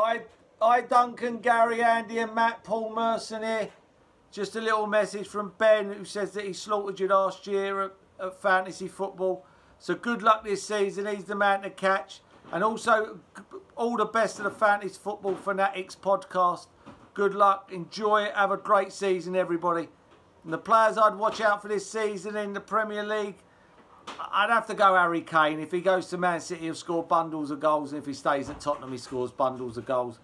Hi, hi, Duncan, Gary, Andy, and Matt. Paul Merson here. Just a little message from Ben who says that he slaughtered you last year at, at fantasy football. So good luck this season. He's the man to catch. And also, all the best of the Fantasy Football Fanatics podcast. Good luck. Enjoy it. Have a great season, everybody. And the players I'd watch out for this season in the Premier League, I'd have to go Harry Kane. If he goes to Man City, he'll score bundles of goals. And if he stays at Tottenham, he scores bundles of goals.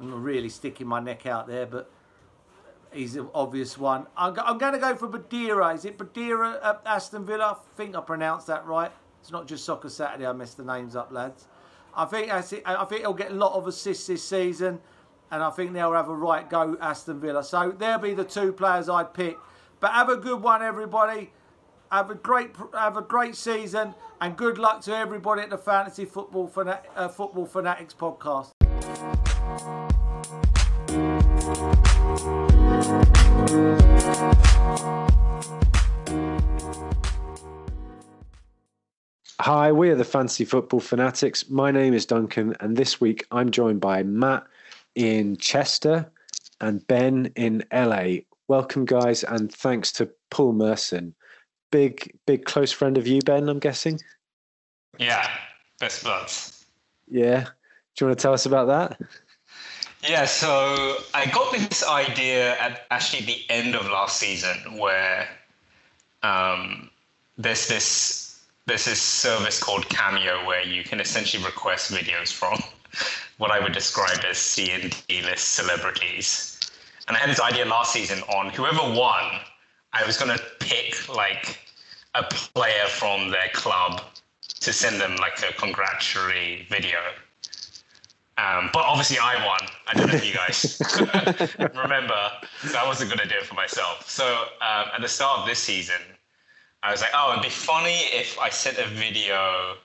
I'm really sticking my neck out there, but he's an obvious one. I'm, going to go for Badira. Is it Badira at Aston Villa? I think I pronounced that right. It's not just Soccer Saturday. I messed the names up, lads. I think. I think he'll get a lot of assists this season, and I think they'll have a right go Aston Villa. So they'll be the two players I'd pick. But have a good one, everybody. Have a great have a great season, and good luck to everybody at the Fantasy Football Fanat- uh, Football Fanatics podcast. Hi, we are the Fantasy Football Fanatics. My name is Duncan, and this week I'm joined by Matt in Chester and Ben in LA. Welcome, guys, and thanks to Paul Merson. Big, big close friend of you, Ben, I'm guessing? Yeah, best buds. Yeah. Do you want to tell us about that? Yeah, so I got this idea at actually the end of last season where um, there's this there's this service called Cameo where you can essentially request videos from what I would describe as C and D list celebrities. And I had this idea last season on whoever won, I was gonna pick like a player from their club to send them like a congratulatory video. Um, but obviously, I won. I don't know if you guys remember, so I wasn't going to do it for myself. So um, at the start of this season, I was like, oh, it'd be funny if I sent a video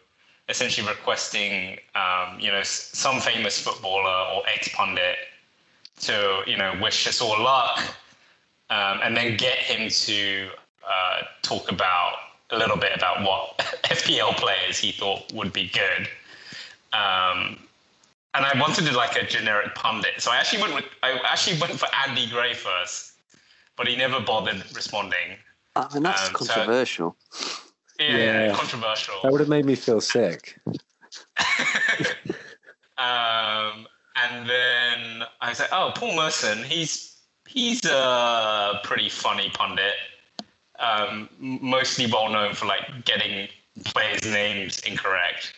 essentially requesting, um, you know, some famous footballer or ex pundit to, you know, wish us all luck, um, and then get him to uh, talk about a little bit about what FPL players he thought would be good. Um, and I wanted to like a generic pundit, so I actually went with I actually went for Andy Gray first, but he never bothered responding. I mean, that's um, controversial. So, yeah, yeah, controversial. That would have made me feel sick. um, and then I was like, oh, Paul Merson, he's he's a pretty funny pundit. Um, mostly well known for like getting players' names incorrect.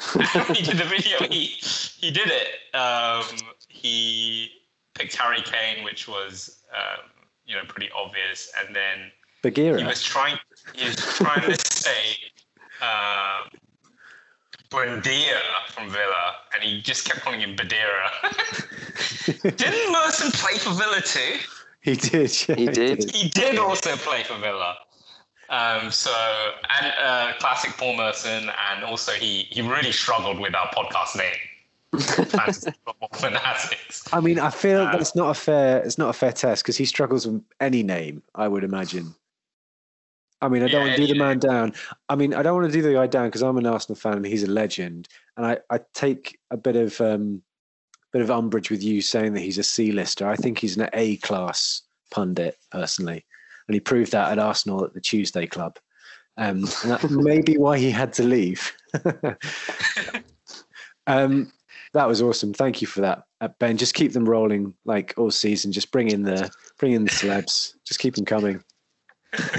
he did the video. He he did it. Um, he picked Harry Kane, which was um, you know pretty obvious, and then Bagheera. He was trying. He was trying to say Buendia from Villa, and he just kept calling him Badira. Didn't Merson play for Villa too? He did. Yeah, he did. He did also play for Villa. Um, so and uh, classic Paul Merson, and also he he really struggled with our podcast name. fanatics. I mean, I feel um, that's not a fair. It's not a fair test because he struggles with any name. I would imagine. I mean, I don't yeah, want to do the man down. I mean, I don't want to do the guy down because I'm an Arsenal fan and he's a legend. And I, I take a bit of um, bit of umbrage with you saying that he's a C-lister. I think he's an A class pundit personally, and he proved that at Arsenal at the Tuesday Club. Um, and that may be why he had to leave. um, that was awesome. Thank you for that, uh, Ben. Just keep them rolling like all season. Just bring in the bring in the celebs. Just keep them coming.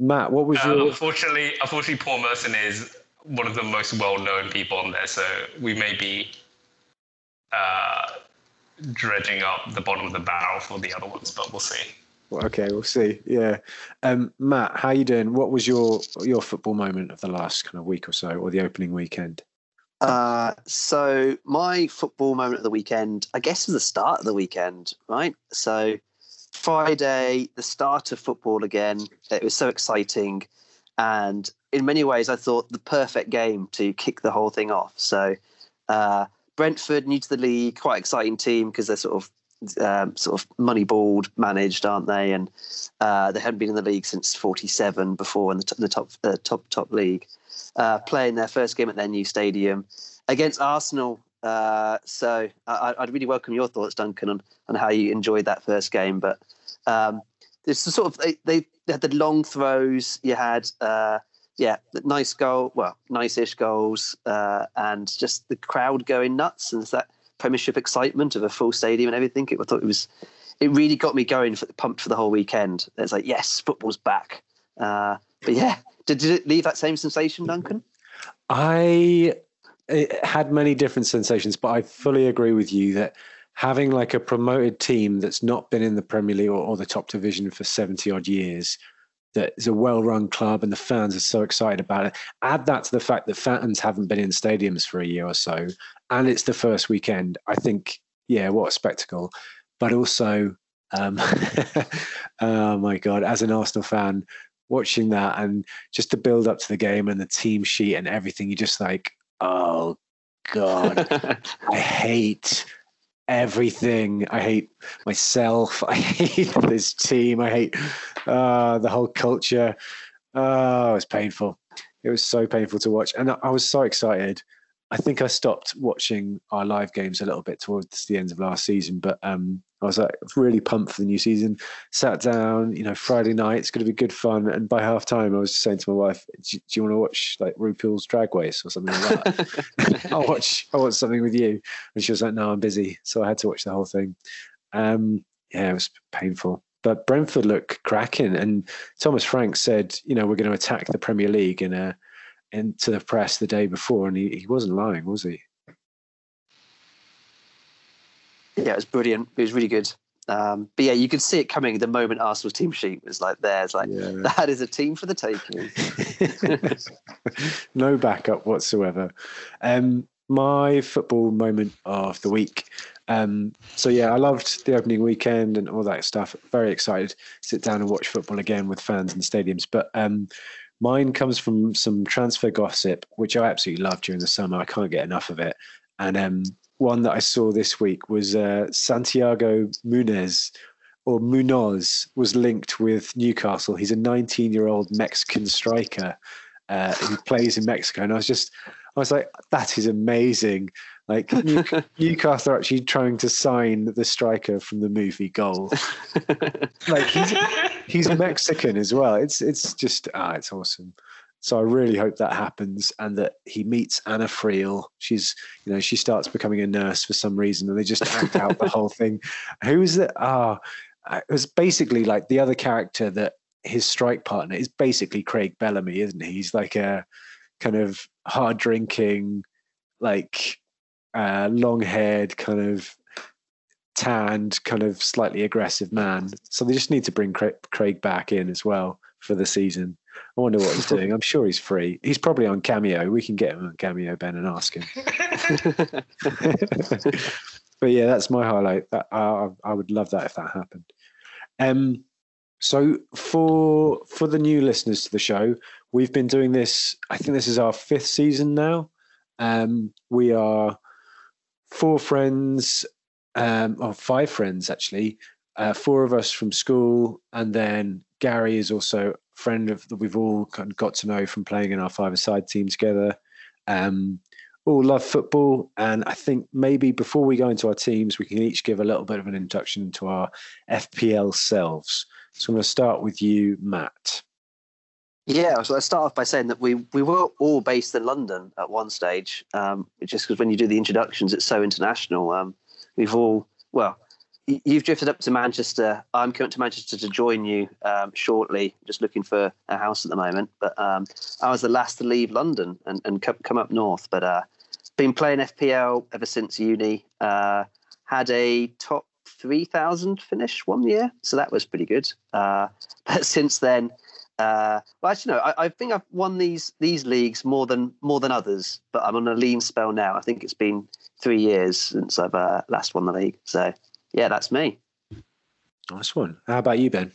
Matt, what was uh, your? Unfortunately, unfortunately, Paul Merson is one of the most well-known people on there, so we may be uh, dredging up the bottom of the barrel for the other ones, but we'll see. Well, okay, we'll see. Yeah, um, Matt, how you doing? What was your your football moment of the last kind of week or so, or the opening weekend? Uh, so my football moment of the weekend, I guess, was the start of the weekend, right? So Friday, the start of football again. It was so exciting. And in many ways, I thought the perfect game to kick the whole thing off. So, uh, Brentford, new to the league, quite exciting team because they're sort of um, sort of moneyballed managed, aren't they? And uh, they hadn't been in the league since '47 before in the, t- the top uh, top top league. Uh, playing their first game at their new stadium against Arsenal, Uh, so I, would really welcome your thoughts, Duncan, on, on how you enjoyed that first game. But um, the sort of they, they had the long throws. You had uh, yeah, nice goal. Well, nice-ish goals, uh, and just the crowd going nuts and that Premiership excitement of a full stadium and everything. It, I thought it was. It really got me going, for, pumped for the whole weekend. It's like yes, football's back. Uh, but yeah, did, did it leave that same sensation, Duncan? I had many different sensations, but I fully agree with you that having like a promoted team that's not been in the Premier League or, or the top division for 70 odd years, that is a well run club and the fans are so excited about it. Add that to the fact that fans haven't been in stadiums for a year or so, and it's the first weekend. I think, yeah, what a spectacle. But also, um, oh my God, as an Arsenal fan, watching that and just the build up to the game and the team sheet and everything, you're just like, oh God, I hate everything. I hate myself. I hate this team. I hate uh, the whole culture. Oh, it was painful. It was so painful to watch. And I was so excited. I think I stopped watching our live games a little bit towards the end of last season, but um, I was like really pumped for the new season. Sat down, you know, Friday night. It's going to be good fun. And by half time, I was saying to my wife, "Do, do you want to watch like RuPaul's Drag Race or something like that? I'll watch. I'll watch something with you." And she was like, "No, I'm busy." So I had to watch the whole thing. Um, yeah, it was painful. But Brentford look cracking, and Thomas Frank said, "You know, we're going to attack the Premier League in a." into the press the day before, and he, he wasn't lying, was he? Yeah, it was brilliant. It was really good. Um, but yeah, you could see it coming the moment Arsenal's team sheet was like there. It's like yeah. that is a team for the taking. no backup whatsoever. Um, my football moment of the week. Um, so yeah, I loved the opening weekend and all that stuff. Very excited to sit down and watch football again with fans in stadiums. But um, mine comes from some transfer gossip, which I absolutely love during the summer. I can't get enough of it. And um, one that I saw this week was uh, Santiago Munez or Munoz was linked with Newcastle. He's a 19 year old Mexican striker uh, who plays in Mexico. And I was just, I was like, that is amazing. Like Newcastle are actually trying to sign the striker from the movie Goal. like he's he's Mexican as well. It's it's just ah, it's awesome. So I really hope that happens and that he meets Anna Friel. She's, you know, she starts becoming a nurse for some reason and they just act out the whole thing. Who is it? Ah, oh, it was basically like the other character that his strike partner is basically Craig Bellamy, isn't he? He's like a kind of hard drinking, like uh, long haired, kind of tanned, kind of slightly aggressive man. So they just need to bring Craig back in as well for the season. I wonder what he's doing. I'm sure he's free. He's probably on Cameo. We can get him on Cameo, Ben, and ask him. but yeah, that's my highlight. That, uh, I would love that if that happened. Um, so for for the new listeners to the show, we've been doing this. I think this is our fifth season now. Um, we are four friends, um, or five friends actually. Uh, four of us from school, and then Gary is also a friend of that we've all kind of got to know from playing in our five-a-side team together. Um, all love football, and I think maybe before we go into our teams, we can each give a little bit of an introduction to our FPL selves. So I'm going to start with you, Matt. Yeah, so let's start off by saying that we we were all based in London at one stage. Um, just because when you do the introductions, it's so international. Um, we've all well, you've drifted up to Manchester. I'm coming to Manchester to join you um, shortly. Just looking for a house at the moment, but um, I was the last to leave London and, and come, come up north. But uh, been playing FPL ever since uni. Uh, had a top three thousand finish one year, so that was pretty good. Uh, but since then uh, well, actually, no. I, I, think I've won these these leagues more than more than others, but I'm on a lean spell now. I think it's been three years since I've uh, last won the league. So, yeah, that's me. Nice one. How about you, Ben?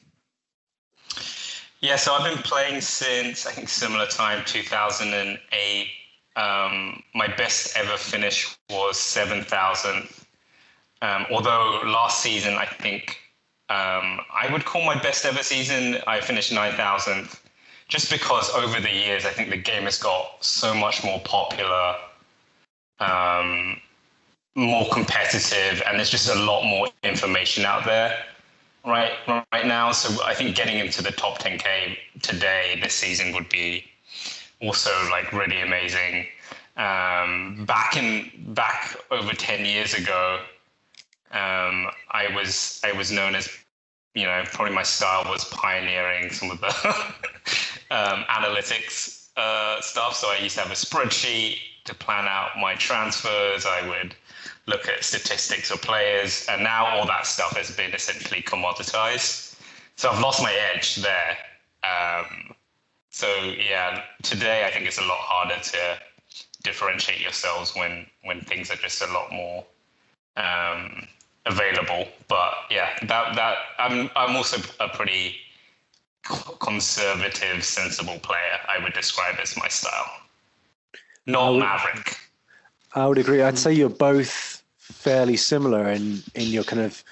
Yeah, so I've been playing since I think similar time, 2008. Um, my best ever finish was 7,000. Um, although last season, I think um, I would call my best ever season. I finished 9,000th just because over the years, I think the game has got so much more popular. Um, more competitive, and there's just a lot more information out there right right now. So I think getting into the top 10k today this season would be also like really amazing. Um, back in back over 10 years ago, um, I was I was known as you know probably my style was pioneering some of the um, analytics uh, stuff. So I used to have a spreadsheet to plan out my transfers. I would look at statistics of players, and now all that stuff has been essentially commoditized. So I've lost my edge there. Um, so yeah, today I think it's a lot harder to differentiate yourselves when when things are just a lot more um, available. But yeah, that that I'm I'm also a pretty conservative, sensible player. I would describe as my style, not would, Maverick. I would agree. I'd say you're both fairly similar in in your kind of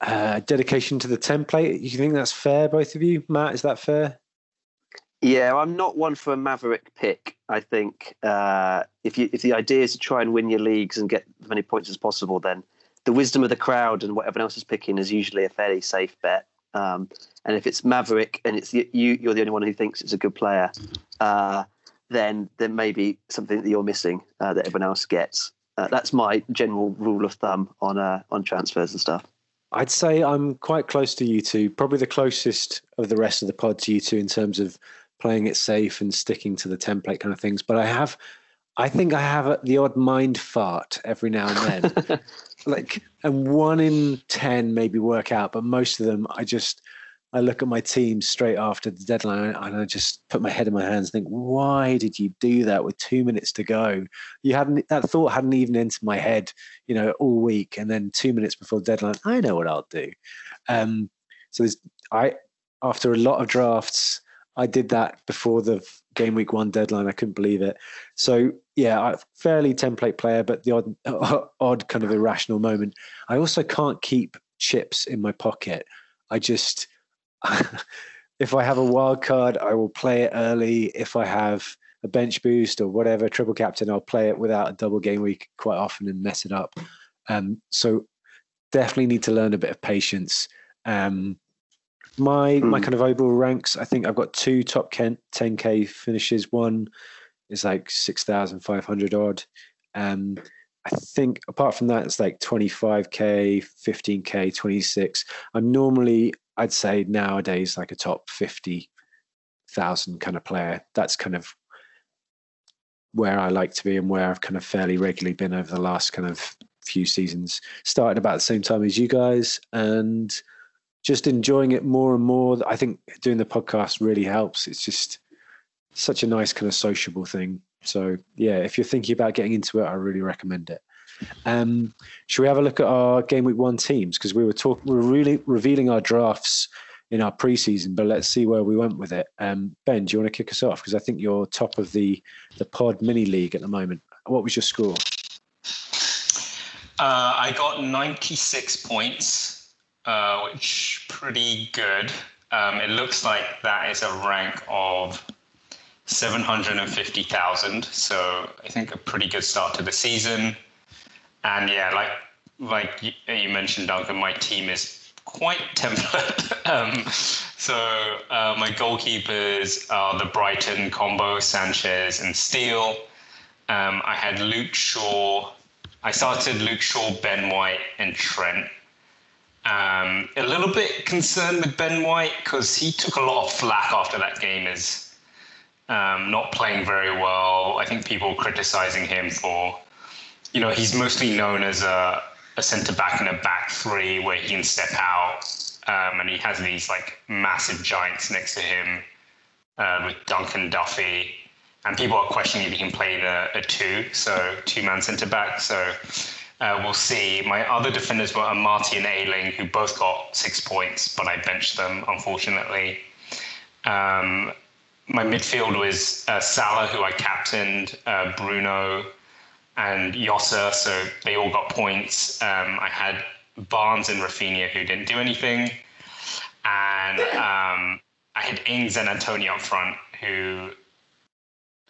uh, dedication to the template. You think that's fair, both of you? Matt, is that fair? Yeah, I'm not one for a maverick pick. I think uh, if you if the idea is to try and win your leagues and get as many points as possible, then the wisdom of the crowd and what everyone else is picking is usually a fairly safe bet. Um, and if it's maverick and it's you, you're the only one who thinks it's a good player, uh, then there may be something that you're missing uh, that everyone else gets. Uh, that's my general rule of thumb on uh, on transfers and stuff. I'd say I'm quite close to you two, probably the closest of the rest of the pod to you two in terms of playing it safe and sticking to the template kind of things. But I have, I think I have the odd mind fart every now and then. like, and one in 10 maybe work out, but most of them I just, I look at my team straight after the deadline and I just put my head in my hands and think, why did you do that with two minutes to go? You hadn't, that thought hadn't even entered my head, you know, all week. And then two minutes before deadline, I know what I'll do. Um, so there's, I, after a lot of drafts, I did that before the game week one deadline. I couldn't believe it. So yeah, fairly template player, but the odd, odd kind of irrational moment. I also can't keep chips in my pocket. I just, if I have a wild card, I will play it early. If I have a bench boost or whatever, triple captain, I'll play it without a double game week quite often and mess it up. Um, so definitely need to learn a bit of patience. Um, my mm. my hmm. kind of overall ranks, I think I've got two top 10k finishes. One is like six thousand five hundred odd. Um, I think apart from that, it's like 25k, 15k, 26. I'm normally, I'd say nowadays, like a top 50,000 kind of player. That's kind of where I like to be and where I've kind of fairly regularly been over the last kind of few seasons. Started about the same time as you guys and just enjoying it more and more. I think doing the podcast really helps. It's just such a nice kind of sociable thing. So yeah, if you're thinking about getting into it, I really recommend it. Um, should we have a look at our game week one teams? Because we were talking, we were really revealing our drafts in our preseason, but let's see where we went with it. Um, ben, do you want to kick us off? Because I think you're top of the the pod mini league at the moment. What was your score? Uh, I got 96 points uh, which pretty good. Um, it looks like that is a rank of 750,000. So I think a pretty good start to the season. And yeah, like like you mentioned, Duncan, my team is quite template. um, so uh, my goalkeepers are the Brighton combo, Sanchez and Steele. Um, I had Luke Shaw. I started Luke Shaw, Ben White, and Trent. Um, a little bit concerned with Ben White because he took a lot of flack after that game as um, not playing very well. I think people criticizing him for, you know, he's mostly known as a, a centre back in a back three where he can step out, um, and he has these like massive giants next to him uh, with Dunk and Duffy, and people are questioning if he can play the a two, so two man centre back. So uh, we'll see. My other defenders were Amartey and Ayling, who both got six points, but I benched them, unfortunately. Um, my midfield was uh, Salah, who I captained, uh, Bruno, and Jota, so they all got points. Um, I had Barnes and Raphinha, who didn't do anything. And um, I had Ings and Antonio up front, who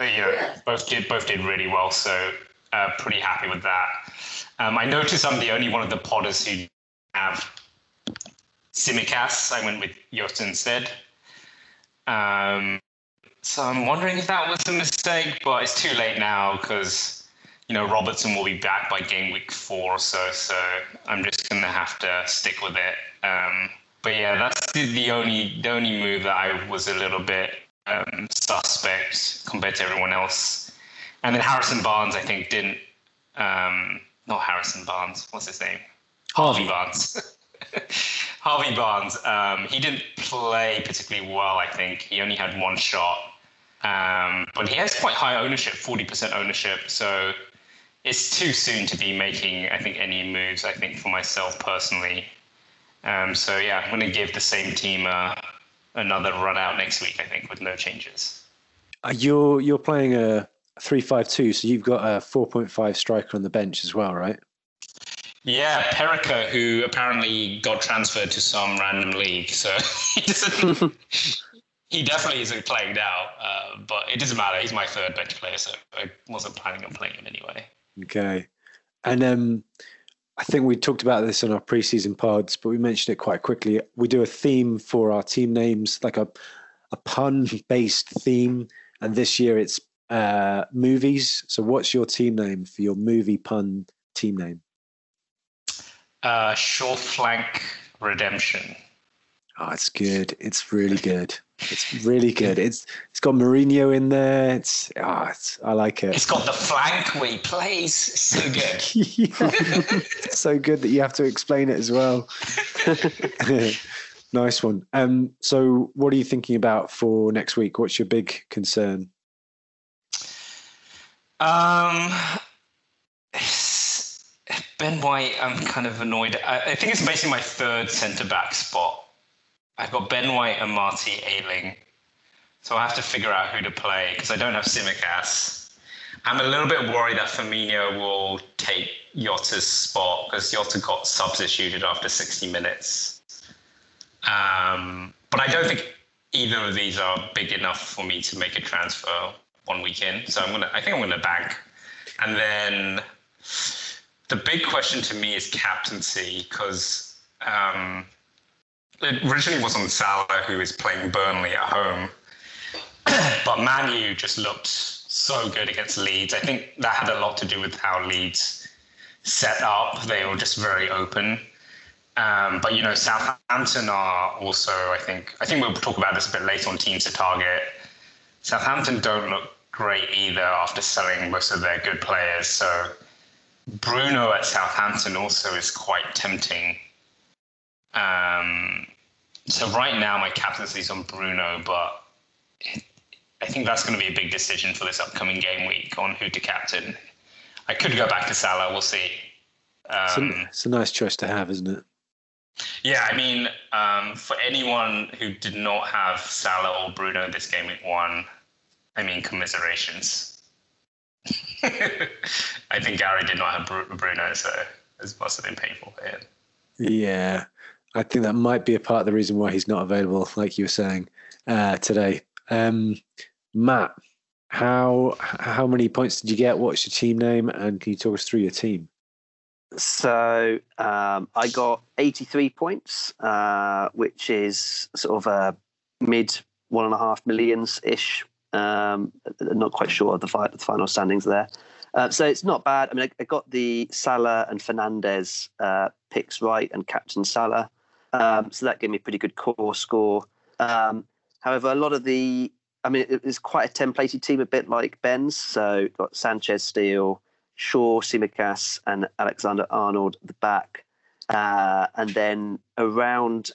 you know both did both did really well. So uh, pretty happy with that. Um, I noticed I'm the only one of the podders who have Tsimikas. I went with Jota instead. Um, so I'm wondering if that was a mistake, but it's too late now because you know Robertson will be back by game week four or so. So I'm just gonna have to stick with it. Um, but yeah, that's the, the, only the only move that I was a little bit um, suspect compared to everyone else. And then Harrison Barnes, I think, didn't. Um, not Harrison Barnes. What's his name? Harvey Barnes. Harvey Barnes. Um, he didn't play particularly well. I think he only had one shot, um, but he has quite high ownership, forty percent ownership. So it's too soon to be making, I think, any moves. I think for myself personally. Um, so yeah, I'm going to give the same team uh, another run out next week. I think with no changes. Uh, you're you're playing a three five two, so you've got a four point five striker on the bench as well, right? Yeah, Perica, who apparently got transferred to some random league, so he doesn't. he definitely isn't playing now, uh, but it doesn't matter. He's my third bench player, so I wasn't planning on playing him anyway. Okay, and um, I think we talked about this in our preseason pods, but we mentioned it quite quickly. We do a theme for our team names, like a a pun based theme, and this year it's uh, movies. So, what's your team name for your movie pun team name? Uh, Short Flank Redemption. Oh, it's good. It's really good. It's really good. It's it's got Mourinho in there. It's ah, oh, it's, I like it. It's got the flank he plays. so good. so good that you have to explain it as well. nice one. Um, so what are you thinking about for next week? What's your big concern? Um, Ben White, I'm kind of annoyed. I, I think it's basically my third centre back spot. I've got Ben White and Marty Ayling, So I have to figure out who to play because I don't have Tsimikas. I'm a little bit worried that Firmino will take Jota's spot because Jota got substituted after 60 minutes. Um, but I don't think either of these are big enough for me to make a transfer one weekend. So I'm gonna. I think I'm gonna bank, and then the big question to me is captaincy because um, it originally was on Salah, who is playing Burnley at home, but Manu just looked so good against Leeds. I think that had a lot to do with how Leeds set up. They were just very open. Um, but you know, Southampton are also. I think. I think we'll talk about this a bit later on teams to target. Southampton don't look great either after selling most of their good players. So Bruno at Southampton also is quite tempting. Um, so right now my captaincy is on Bruno, but I think that's going to be a big decision for this upcoming game week on who to captain. I could go back to Salah. We'll see. Um, it's, a, um, it's, a, nice choice to have, isn't it? Yeah, I mean, um, for anyone who did not have Salah or Bruno this game week one, I mean, commiserations. I think Gary did not have Bruno, so it must have been painful for him. Yeah, I think that might be a part of the reason why he's not available, like you were saying uh, today. Um, Matt, how how many points did you get? What's your team name? And can you talk us through your team? So um, I got 83 points, uh, which is sort of a mid one and a half millions ish um, not quite sure of the, fi- the final standings there. Uh, so it's not bad. I mean, I, I got the Salah and Fernandes uh, picks right and captain Salah. Um, so that gave me a pretty good core score. Um, however, a lot of the, I mean, it was quite a templated team, a bit like Ben's. So got Sanchez, Steele, Shaw, Tsimikas, and Alexander Arnold at the back. Uh, and then around,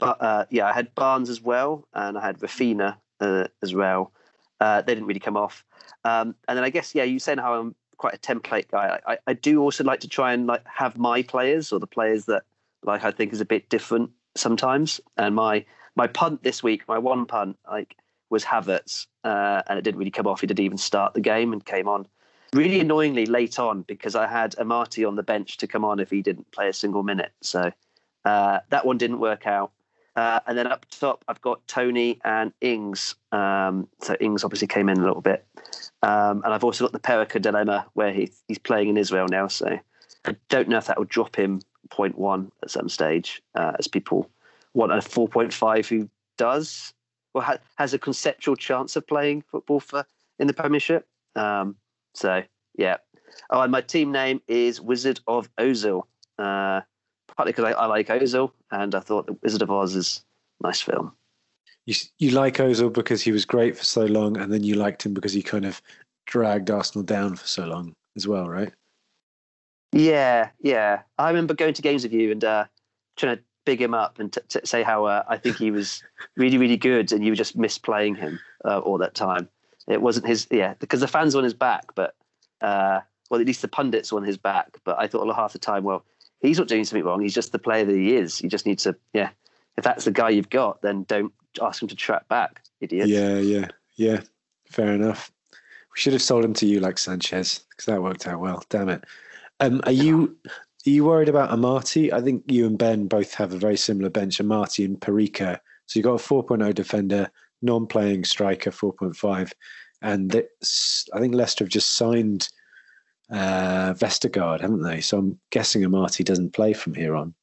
uh, yeah, I had Barnes as well, and I had Raphinha uh, as well. Uh, they didn't really come off. Um, and then I guess yeah, you said how I'm quite a template guy. I, I do also like to try and like have my players or the players that like I think is a bit different sometimes. And my my punt this week, my one punt, like was Havertz, uh, and it didn't really come off. He didn't even start the game and came on really annoyingly late on because I had Amartey on the bench to come on if he didn't play a single minute. So uh, that one didn't work out. Uh, and then up top, I've got Tony and Ings. Um, so Ings obviously came in a little bit. Um, and I've also got the Perica dilemma where he, he's playing in Israel now. So I don't know if that will drop him 0.1 at some stage, uh, as people want a 4.5 who does or ha- has a conceptual chance of playing football for in the Premiership. Um, so yeah. Oh, and my team name is Wizard of Ozil. Uh, partly because I, I, like Ozil, and I thought the Wizard of Oz is a nice film. You you like Ozil because he was great for so long, and then you liked him because he kind of dragged Arsenal down for so long as well, right? Yeah, yeah. I remember going to games with you and uh, trying to big him up and t- t- say how uh, I think he was really, really good, and you were just misplaying him uh, all that time. It wasn't his, yeah, because the fans were on his back, but uh, well, at least the pundits were on his back. But I thought half the time, well, he's not doing something wrong. He's just the player that he is. You just need to, yeah. If that's the guy you've got, then don't ask him to track back, idiot. Yeah, yeah, yeah. Fair enough. We should have sold him to you like Sanchez because that worked out well. Damn it. Um, are you are you worried about Amartey? I think you and Ben both have a very similar bench, Amartey and Perica. So you've got a 4.0 defender, non-playing striker, 4.5. And I think Leicester have just signed uh, Vestergaard, haven't they? So I'm guessing Amartey doesn't play from here on.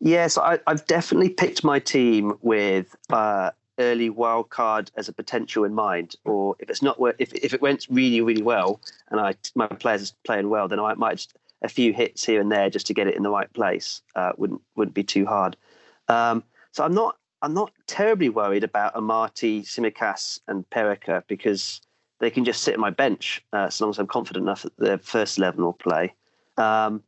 Yes, I, have definitely picked my team with uh, early wild card as a potential in mind. Or if it's not, if if it went really really well and I my players are playing well, then I might just a few hits here and there just to get it in the right place uh, wouldn't wouldn't be too hard. Um, so I'm not I'm not terribly worried about Amartey, Tsimikas, and Perica because they can just sit on my bench uh, as long as I'm confident enough that their first eleven will play. Um,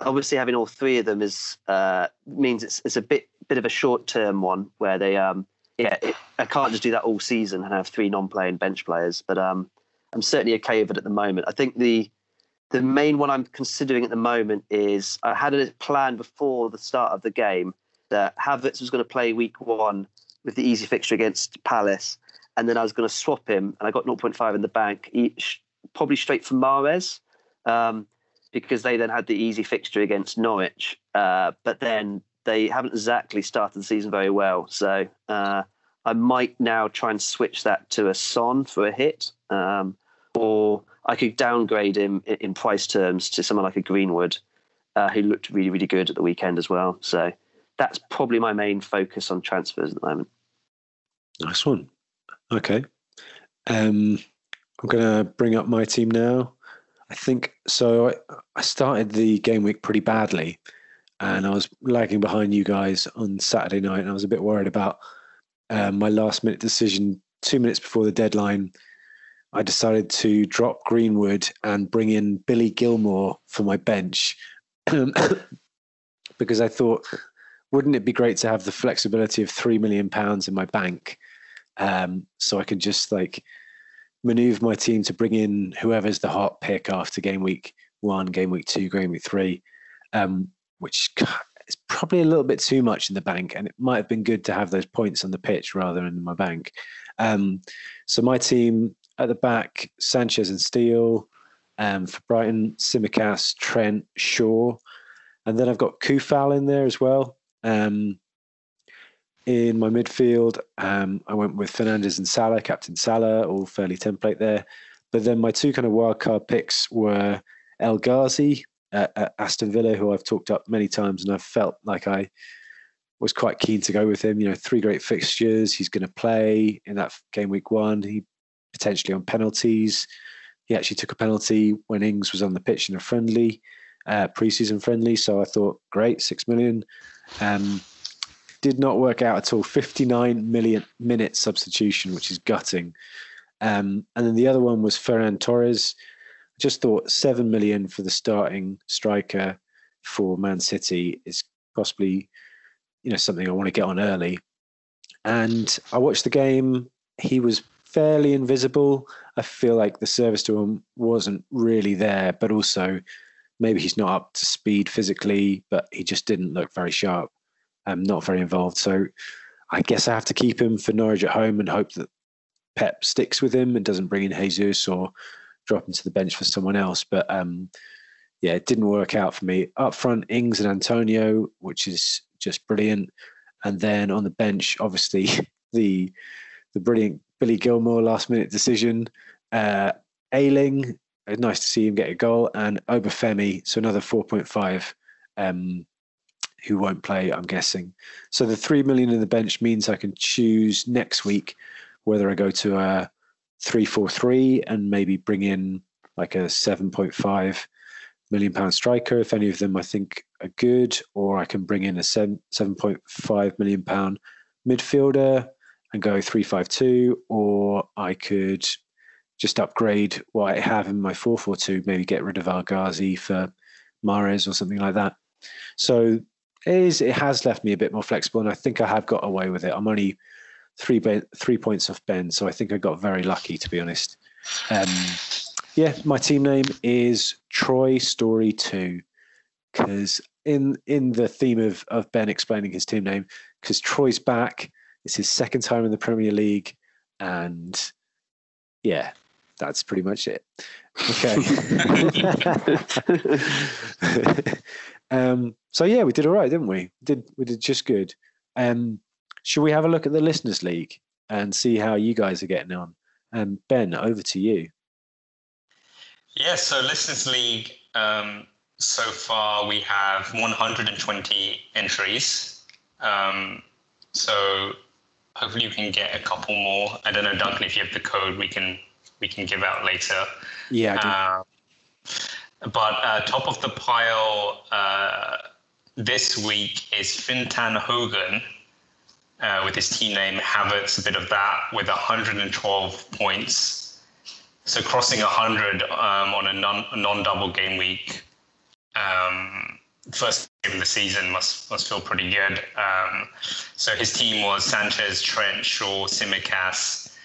obviously, having all three of them is uh, means it's it's a bit bit of a short term one where they um, yeah it, I can't just do that all season and have three non playing bench players, but um, I'm certainly okay with it at the moment. I think the the main one I'm considering at the moment is I had a plan before the start of the game that Havertz was going to play week one with the easy fixture against Palace, and then I was going to swap him, and I got 0.5 in the bank, each, probably straight for Mahrez, um, because they then had the easy fixture against Norwich, uh, but then they haven't exactly started the season very well, so uh, I might now try and switch that to a Son for a hit, um, or I could downgrade him in price terms to someone like a Greenwood, uh, who looked really, really good at the weekend as well. So that's probably my main focus on transfers at the moment. Nice one. Okay. Um, I'm going to bring up my team now. I think so. I, I started the game week pretty badly, and I was lagging behind you guys on Saturday night, and I was a bit worried about um, my last minute decision two minutes before the deadline I decided to drop Greenwood and bring in Billy Gilmour for my bench because I thought, wouldn't it be great to have the flexibility of three million pounds in my bank, um, so I can just like maneuver my team to bring in whoever's the hot pick after game week one, game week two, game week three, um, which is probably a little bit too much in the bank, and it might have been good to have those points on the pitch rather than in my bank. Um, so my team at the back, Sanchez and Steele. Um, for Brighton, Tsimikas, Trent, Shaw. And then I've got Coufal in there as well. Um, in my midfield, um, I went with Fernandes and Salah, Captain Salah, all fairly template there. But then my two kind of wildcard picks were El Ghazi at, at Aston Villa, who I've talked up many times, and I've felt like I was quite keen to go with him. You know, three great fixtures. He's going to play in that game week one. He potentially on penalties. He actually took a penalty when Ings was on the pitch in a friendly, uh, preseason friendly. So I thought, great, six million. Um, did not work out at all. 59 million minute substitution, which is gutting. Um, and then the other one was Ferran Torres. Just thought seven million for the starting striker for Man City is possibly, you know, something I want to get on early. And I watched the game. He was fairly invisible. I feel like the service to him wasn't really there, but also maybe he's not up to speed physically, but he just didn't look very sharp, um, not very involved. So I guess I have to keep him for Norwich at home and hope that Pep sticks with him and doesn't bring in Jesus or drop him to the bench for someone else. But um, yeah, it didn't work out for me. Up front, Ings and Antonio, which is just brilliant. And then on the bench, obviously the the brilliant Billy Gilmour last minute decision. Uh, Ayling it's nice to see him get a goal. And Obafemi, so another 4.5, um, who won't play, I'm guessing. So the 3 million in the bench means I can choose next week whether I go to a 3-4-3 and maybe bring in like a 7.5 million pound striker if any of them I think are good, or I can bring in a 7, 7.5 million pound midfielder and go 3-5-2, or I could just upgrade what I have in my 4-4-2, maybe get rid of El Ghazi for Mahrez or something like that. So it is it has left me a bit more flexible, and I think I have got away with it. I'm only three three points off Ben, so I think I got very lucky to be honest. Um, yeah, my team name is Troy Story Two, because in in the theme of of Ben explaining his team name, because Troy's back. It's his second time in the Premier League, and yeah, that's pretty much it. Okay. um, so yeah, we did all right, didn't we? Did we did just good. Um, should we have a look at the listeners' league and see how you guys are getting on? Um, ben, over to you. Yeah, so listeners' league. Um, so far, we have 120 entries. Um, so hopefully, you can get a couple more. I don't know, Duncan, if you have the code, we can we can give out later. Yeah. Uh, but uh, top of the pile uh, this week is Fintan Hogan uh, with his team name Havertz, a bit of that with 112 points. So crossing 100 um, on a non, non-double game week. Um, first game of the season must must feel pretty good. Um, so his team was Sanchez, Trent, Shaw, Tsimikas.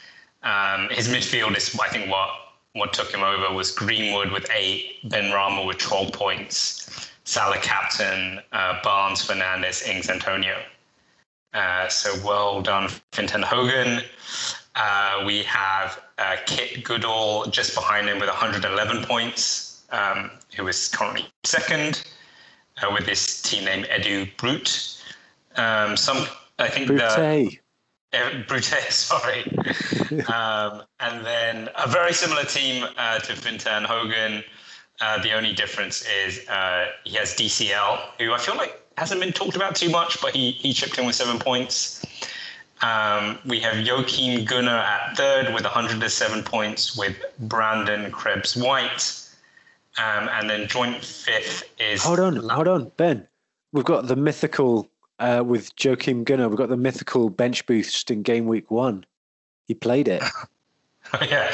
Um, his midfield is, I think, what what took him over was Greenwood with eight, Benrahma with 12 points, Salah captain, uh, Barnes, Fernandes, Ings, Antonio. Uh, so well done, Fintan Hogan. Uh, we have uh, Kit Goodall just behind him with 111 points, um, who is currently second uh, with his team name Edu Brute. Um, some, I think Brute. the Brute, sorry. um, and then a very similar team uh, to Fintan Hogan. Uh, the only difference is uh, he has DCL, who I feel like hasn't been talked about too much, but he, he chipped in with seven points. Um, we have Joachim Gunnar at third with 107 points with Brandon Krebs White. Um, and then joint fifth is. Hold on, hold on, Ben. We've got the mythical uh, with Joachim Gunnar. We've got the mythical bench boost in game week one. He played it. yeah.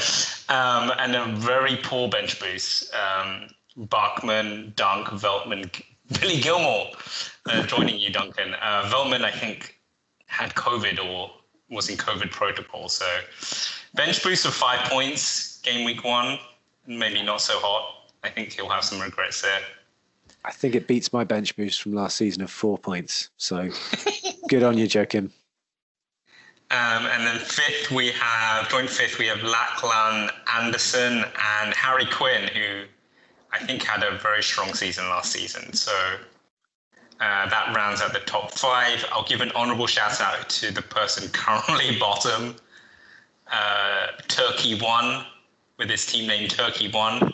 Um, and a very poor bench boost. Um, Bachmann, Dunk, Veltman, Billy Gilmour uh, joining you, Duncan. Uh, Veltman, I think, had COVID or was in COVID protocol. So bench boost of five points, game week one, maybe not so hot. I think he'll have some regrets there. I think it beats my bench boost from last season of four points. So good on you, Joachim. Um, and then fifth, we have joint fifth, we have Lachlan Anderson and Harry Quinn, who I think had a very strong season last season. So uh, that rounds out the top five. I'll give an honourable shout out to the person currently bottom, uh, Turkey One, with his team name Turkey One.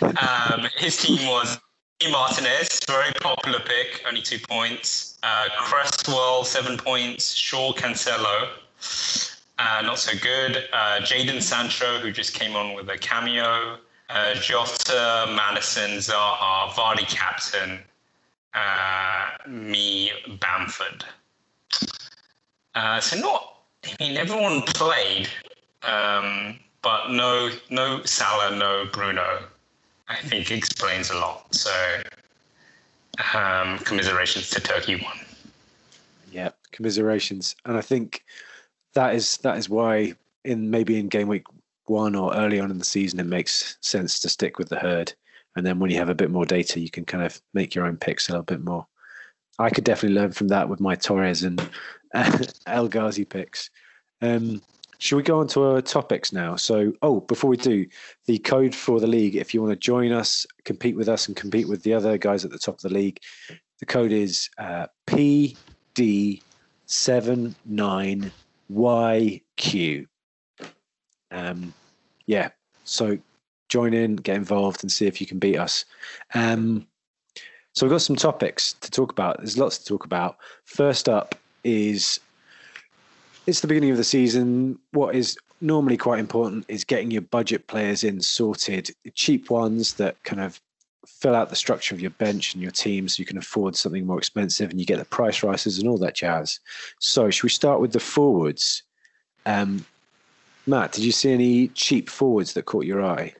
um, his team was Martinez, very popular pick, only two points. Uh, Cresswell, seven points. Shaw Cancelo, uh, not so good. Uh, Jadon Sancho, who just came on with a cameo. Uh, Jota, Maddison, Zaha, Vardy captain. Uh, me, Bamford. Uh, so not, I mean, everyone played, um, but no, no Salah, no Bruno. I think explains a lot. So, um, commiserations to Turkey one. Yeah, commiserations, and I think that is that is why in maybe in game week one or early on in the season it makes sense to stick with the herd, and then when you have a bit more data, you can kind of make your own picks a little bit more. I could definitely learn from that with my Torres and El Ghazi picks. Um, should we go on to our topics now? So, oh, before we do, the code for the league, if you want to join us, compete with us, and compete with the other guys at the top of the league, the code is uh, PD79YQ. Um, yeah, so join in, get involved, and see if you can beat us. Um, so we've got some topics to talk about. There's lots to talk about. First up is it's the beginning of the season. What is normally quite important is getting your budget players in sorted, cheap ones that kind of fill out the structure of your bench and your team so you can afford something more expensive and you get the price rises and all that jazz. So, should we start with the forwards? Um, Matt, did you see any cheap forwards that caught your eye?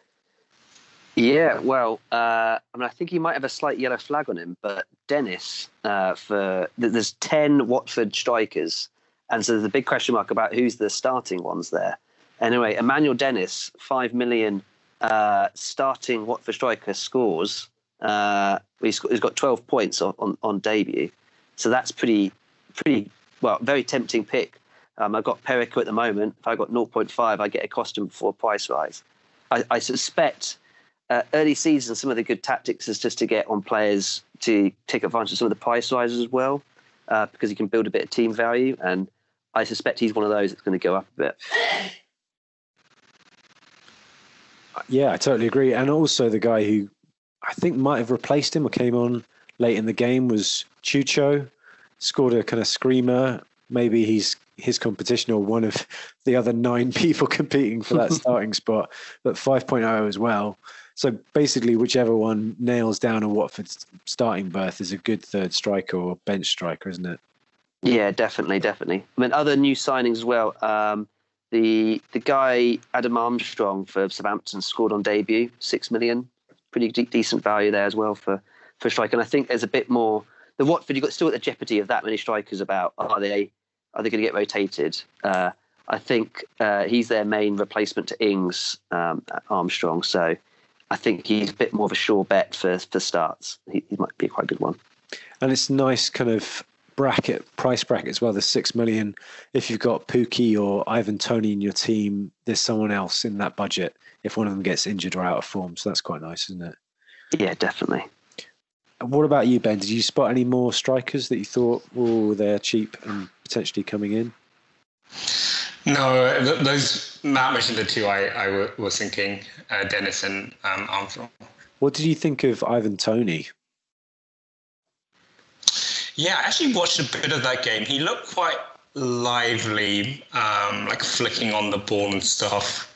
Yeah, well, uh, I mean, I think he might have a slight yellow flag on him, but Dennis, uh, for there's ten Watford strikers, and so there's a big question mark about who's the starting ones there. Anyway, Emmanuel Dennis, five million uh, starting Watford striker scores. Uh, he's got, he's got 12 points on, on, on, debut, so that's pretty pretty well very tempting pick. Um, I've got Perico at the moment. If I got 0.5, I get a cost him before price rise. I, I suspect uh, early season some of the good tactics is just to get on players to take advantage of some of the price rises as well, uh, because you can build a bit of team value. And I suspect he's one of those that's going to go up a bit. Yeah, I totally agree. And also the guy who I think might have replaced him or came on late in the game was Cucho. Scored a kind of screamer. Maybe he's his competition or one of the other nine people competing for that starting spot, but 5.0 as well. So basically, whichever one nails down a Watford starting berth is a good third striker or bench striker, isn't it? Yeah, definitely, definitely. I mean, other new signings as well. Um, the the guy Adam Armstrong for Southampton scored on debut, six million, pretty de- decent value there as well for for striker. And I think there's a bit more. The Watford you got still at the jeopardy of that many strikers about. Are they are they going to get rotated? Uh, I think uh, he's their main replacement to Ings um, Armstrong. So I think he's a bit more of a sure bet for for starts. He, he might be a quite good one. And it's nice kind of bracket price bracket as well. There's six million. If you've got Pukki or Ivan Toney in your team, there's someone else in that budget if one of them gets injured or out of form. So that's quite nice, isn't it? Yeah, definitely. What about you, Ben? Did you spot any more strikers that you thought, oh, they're cheap and potentially coming in? No, those Matt mentioned the two I, I was thinking, uh, Dennis and um, Armstrong. What did you think of Ivan Toney? Yeah, I actually watched a bit of that game. He looked quite lively, um, like flicking on the ball and stuff.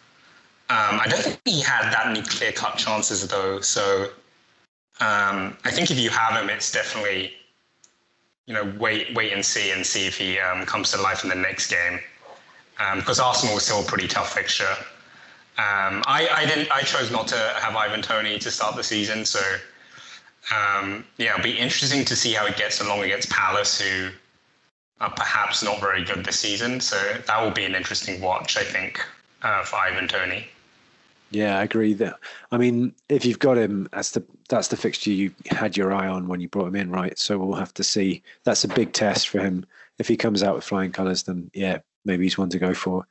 Um, I don't think he had that many clear cut chances though. So um, I think if you have him, it's definitely you know wait wait and see and see if he um, comes to life in the next game because um, Arsenal was still a pretty tough fixture. Um, I, I didn't. I chose not to have Ivan Toney to start the season, so um, yeah, it'll be interesting to see how it gets along against Palace, who are perhaps not very good this season. So that will be an interesting watch, I think, uh, for Ivan Toney. Yeah, I agree. That I mean, if you've got him, that's the that's the fixture you had your eye on when you brought him in, right? So we'll have to see. That's a big test for him. If he comes out with flying colours, then yeah, maybe he's one to go for.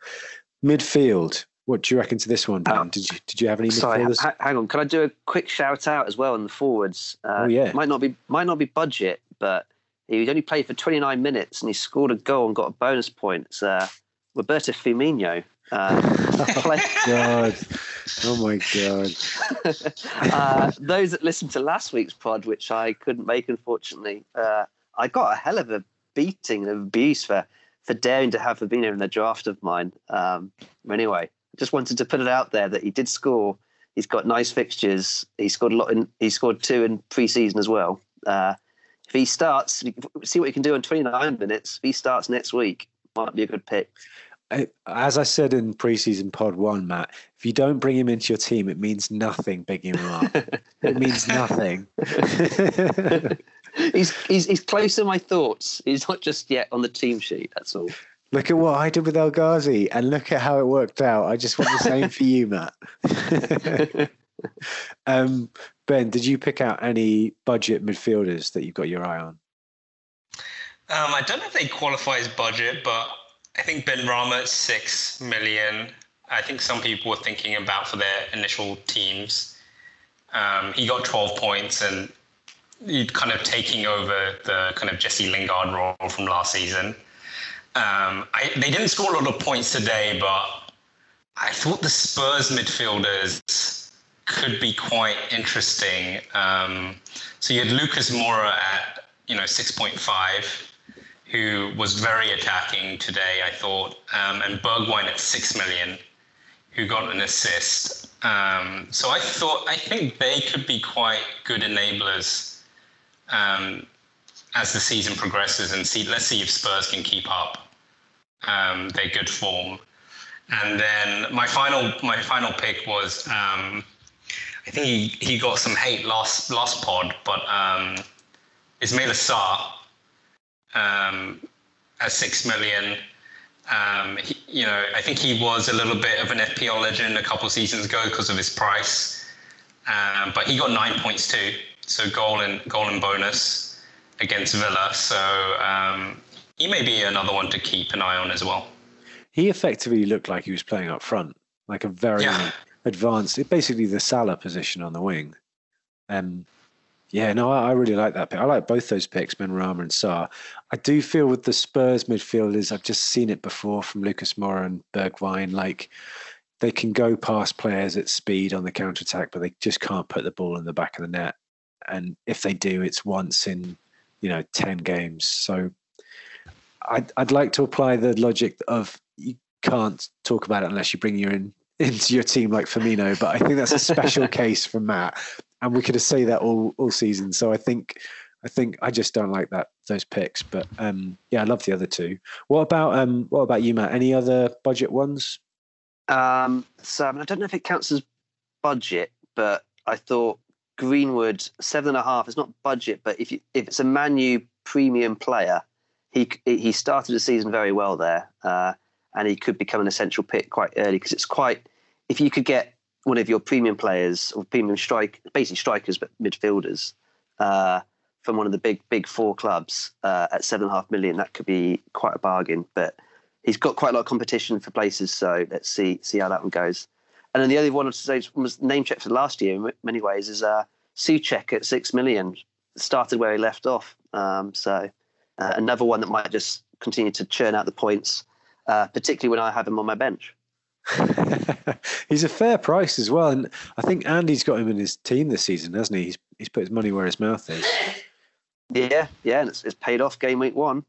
Midfield. What do you reckon to this one, Dan? Um, did you did you have any sorry, ha- hang on. Can I do a quick shout out as well on the forwards? Uh, oh yeah. Might not be might not be budget, but he only played for 29 minutes and he scored a goal and got a bonus point. It's uh, Roberto Firmino. Uh, oh god! Oh my god! uh, those that listened to last week's pod, which I couldn't make unfortunately, uh, I got a hell of a beating of abuse for for daring to have Fabinho in the draft of mine. Um, anyway, just wanted to put it out there that he did score. He's got nice fixtures. He scored a lot in. He scored two in pre-season as well. Uh, if he starts, see what he can do in 29 minutes. If he starts next week, might be a good pick. As I said in preseason pod one, Matt, if you don't bring him into your team, it means nothing bigging him up. it means nothing. he's, he's he's close to my thoughts. He's not just yet on the team sheet. That's all. Look at what I did with El Ghazi and look at how it worked out. I just want the same for you, Matt. um, ben, did you pick out any budget midfielders that you've got your eye on? Um, I don't know if they qualify as budget, but I think Benrahma at six million. I think some people were thinking about for their initial teams. Um, he got 12 points and kind of taking over the kind of Jesse Lingard role from last season. Um, I, they didn't score a lot of points today, but I thought the Spurs midfielders could be quite interesting. Um, so you had Lucas Moura at you know 6.5, who was very attacking today, I thought, um, and Bergwijn at six million, who got an assist. Um, so I thought I think they could be quite good enablers um, as the season progresses, and see let's see if Spurs can keep up um, their good form. And then my final my final pick was um, I think he, he got some hate last last pod, but um, Ismaila Sarr um, at six million. Um, he, you know, I think he was a little bit of an FPL legend a couple seasons ago because of his price, um, but he got nine points too, so goal and goal and bonus against Villa. So um, he may be another one to keep an eye on as well. He effectively looked like he was playing up front, like a very Yeah. advanced, basically the Salah position on the wing. Um, yeah, no, I, I really like that pick. I like both those picks, Benrahma and Sarr. I do feel with the Spurs midfielders, I've just seen it before from Lucas Moura and Bergwijn, like they can go past players at speed on the counter attack, but they just can't put the ball in the back of the net. And if they do, it's once in, you know, 10 games. So I'd, I'd like to apply the logic of you can't talk about it unless you bring your in into your team like Firmino, but I think that's a special case for Matt, and we could have say that all all season. So I think I think I just don't like that those picks, but um, yeah, I love the other two. What about um, what about you, Matt? Any other budget ones? Um, so I, mean, I don't know if it counts as budget, but I thought Greenwood seven and a half is not budget, but if you, if it's a Manu premium player, he he started the season very well there, uh, and he could become an essential pick quite early because it's quite. If you could get one of your premium players or premium strike, basically strikers but midfielders, uh, from one of the big big four clubs uh, at seven and a half million, that could be quite a bargain. But he's got quite a lot of competition for places, so let's see see how that one goes. And then the other one to say was name check for last year in many ways is uh, Soucek at six million started where he left off. Um, so uh, another one that might just continue to churn out the points, uh, particularly when I have him on my bench. he's a fair price as well, and I think Andy's got him in his team this season, hasn't he? He's he's put his money where his mouth is. Yeah, yeah, and it's, it's paid off game week one.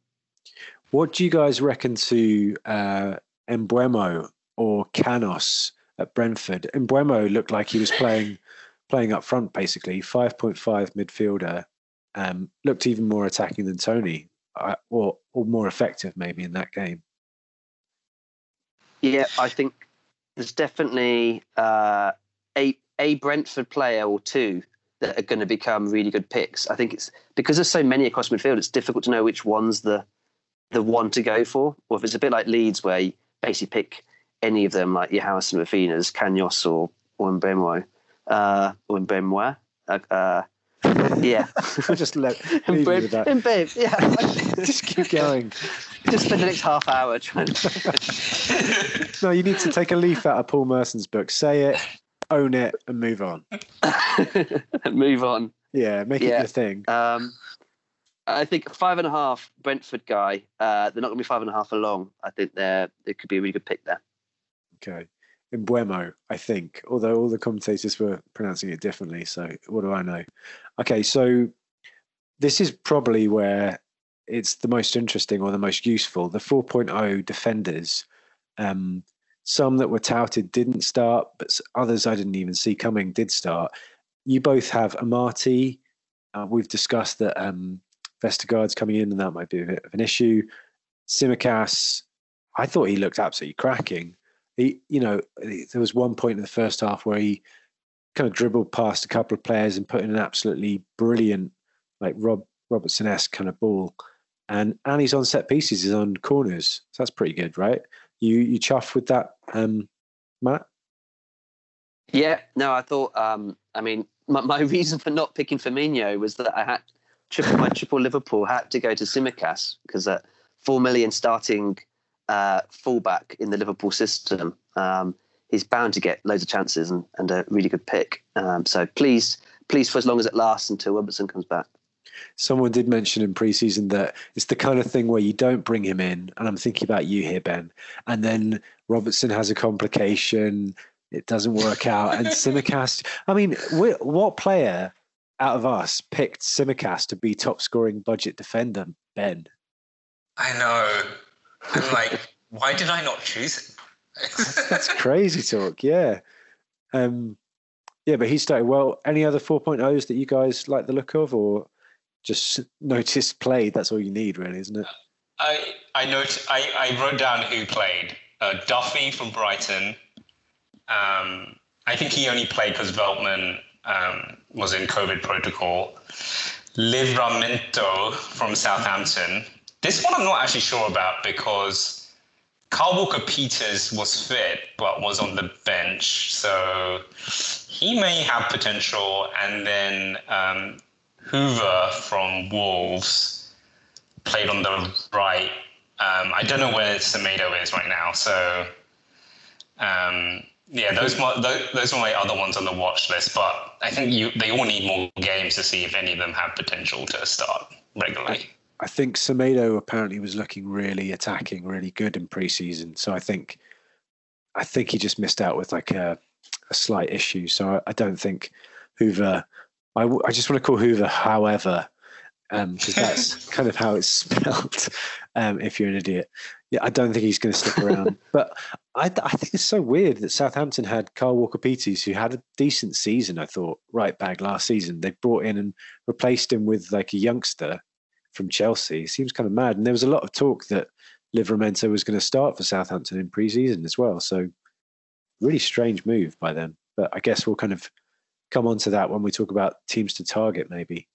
What do you guys reckon to uh, Mbeumo or Canos at Brentford? Mbeumo looked like he was playing playing up front, basically five point five midfielder. Um, looked even more attacking than Toney, uh, or or more effective maybe in that game. Yeah, I think there's definitely uh, a a Brentford player or two that are going to become really good picks. I think it's because there's so many across midfield. It's difficult to know which one's the the one to go for, or if it's a bit like Leeds where you basically pick any of them, like your House and Raphinhas, Canos or or Mbembo, uh, or Mbemwa. Uh, uh, yeah, just let leave with that. Mbem, yeah. Just keep going. Just spend the next half hour trying to. No, you need to take a leaf out of Paul Merson's book. Say it, own it, and move on. And move on. Yeah, make it Yeah. your thing. Um, I think five and a half Brentford guy. Uh, they're not going to be five and a half for long. I think they're they could be a really good pick there. Okay. Mbeumo, I think, although all the commentators were pronouncing it differently. So what do I know? Okay, so this is probably where it's the most interesting or the most useful. The 4.0 defenders, um, some that were touted didn't start, but others I didn't even see coming did start. You both have Amartey. Uh, we've discussed that um, Vestergaard's coming in, and that might be a bit of an issue. Tsimikas, I thought he looked absolutely cracking he, you know, there was one point in the first half where he kind of dribbled past a couple of players and put in an absolutely brilliant, like Rob Robertson esque kind of ball. And and he's on set pieces, he's on corners. So that's pretty good, right? You you chuff with that, um, Matt? Yeah, no, I thought. Um, I mean, my, my reason for not picking Firmino was that I had triple my triple Liverpool had to go to Tsimikas because at four million starting uh, fullback in the Liverpool system, um, he's bound to get loads of chances and, and a really good pick. Um, so please, please, for as long as it lasts until Robertson comes back. Someone did mention in preseason that it's the kind of thing where you don't bring him in, and I'm thinking about you here, Ben. And then Robertson has a complication, it doesn't work out. And Tsimikas, I mean, what player out of us picked Tsimikas to be top scoring budget defender, Ben? I know. I'm like, why did I not choose him? That's crazy talk, yeah. Um, yeah, but he started well. Any other 4.0s that you guys like the look of, or just notice played? That's all you need, really, isn't it? I I note I, I wrote down who played. Uh, Duffy from Brighton. Um, I think he only played because Veltman um, was in COVID protocol. Livramento from Southampton. This one I'm not actually sure about because Carl Walker Peters was fit but was on the bench, so he may have potential. And then um, Hoever from Wolves played on the right. Um, I don't know where Semedo is right now, so um, yeah, those those are my other ones on the watch list. But I think you they all need more games to see if any of them have potential to start regularly. I think Semedo apparently was looking really attacking, really good in preseason. So I think, I think he just missed out with like a, a slight issue. So I, I don't think Hoever. I, w- I just want to call Hoover, however, because um, that's kind of how it's spelled. Um, if you're an idiot, yeah, I don't think he's going to stick around. but I, I, think it's so weird that Southampton had Carl Walker Peters, who had a decent season. I thought right back last season. They brought in and replaced him with like a youngster from Chelsea. It seems kind of mad. And there was a lot of talk that Livramento was going to start for Southampton in pre-season as well. So really strange move by them. But I guess we'll kind of come on to that when we talk about teams to target maybe.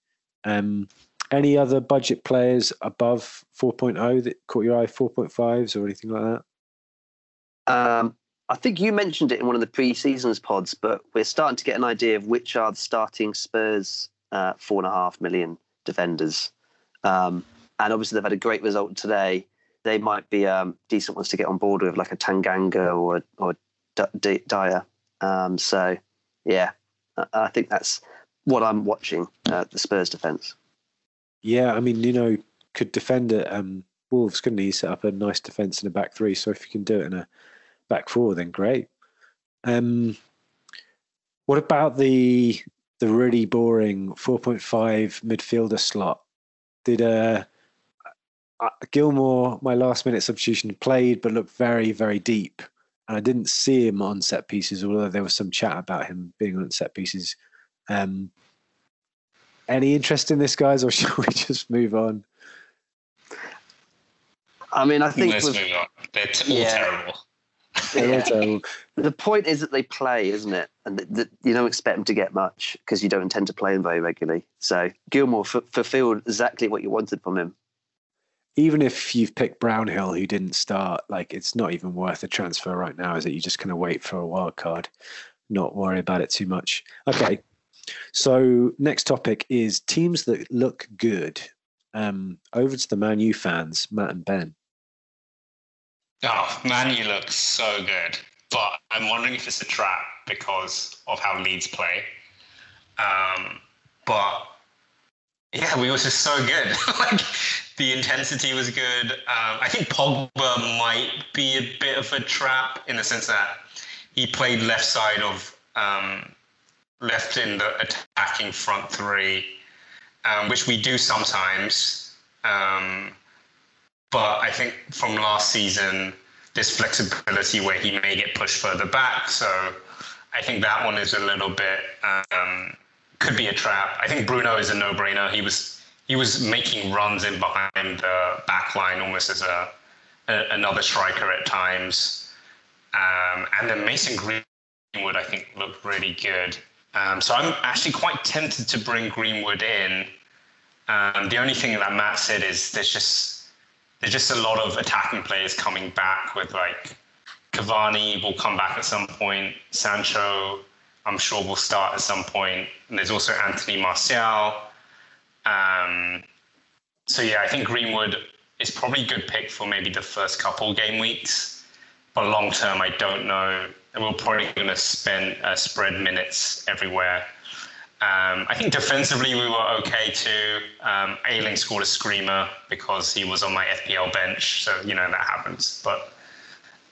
Um, any other budget players above 4.0 that caught your eye, 4.5s or anything like that? Um, I think you mentioned it in one of the pre-seasons pods, but we're starting to get an idea of which are the starting Spurs uh, four and a half million defenders. Um, and obviously, they've had a great result today. They might be um, decent ones to get on board with, like a Tanganga or or D- Dier. Um, so, yeah, I think that's what I'm watching uh, the Spurs defense. Yeah, I mean, know, could defend it. Um, Wolves couldn't he set up a nice defense in a back three? So if you can do it in a back four, then great. Um, what about the the really boring 4.5 midfielder slot? Did uh, uh, Gilmour, my last minute substitution, played but looked very, very deep. And I didn't see him on set pieces, although there was some chat about him being on set pieces. Um, any interest in this, guys, or should we just move on? I mean, I think let's move on. They're t- yeah. terrible. Yeah. the point is that they play, isn't it? And that, that you don't expect them to get much because you don't intend to play them very regularly. So Gilmour f- fulfilled exactly what you wanted from him. Even if you've picked Brownhill, who didn't start, like it's not even worth a transfer right now, is it? You just kind of wait for a wild card, not worry about it too much. Okay. So next topic is teams that look good. Um, over to the Man U fans, Matt and Ben. Oh, Manu looks so good, but I'm wondering if it's a trap because of how Leeds play. Um, but yeah, we were just so good. like the intensity was good. Um, I think Pogba might be a bit of a trap in the sense that he played left side of um, left in the attacking front three, um, which we do sometimes. Um, but I think from last season, this flexibility where he may get pushed further back. So I think that one is a little bit um, could be a trap. I think Bruno is a no-brainer. He was he was making runs in behind the back line almost as a, a another striker at times. Um, and then Mason Greenwood, I think, looked really good. Um, so I'm actually quite tempted to bring Greenwood in. Um, the only thing that Matt said is there's just there's just a lot of attacking players coming back with like Cavani will come back at some point. Sancho, I'm sure, will start at some point. And there's also Anthony Martial. Um, so yeah, I think Greenwood is probably a good pick for maybe the first couple game weeks. But long term, I don't know. And we're probably going to spend uh, spread minutes everywhere. Um, I think defensively we were okay too. Um, Ayling scored a screamer because he was on my FPL bench, so you know that happens. But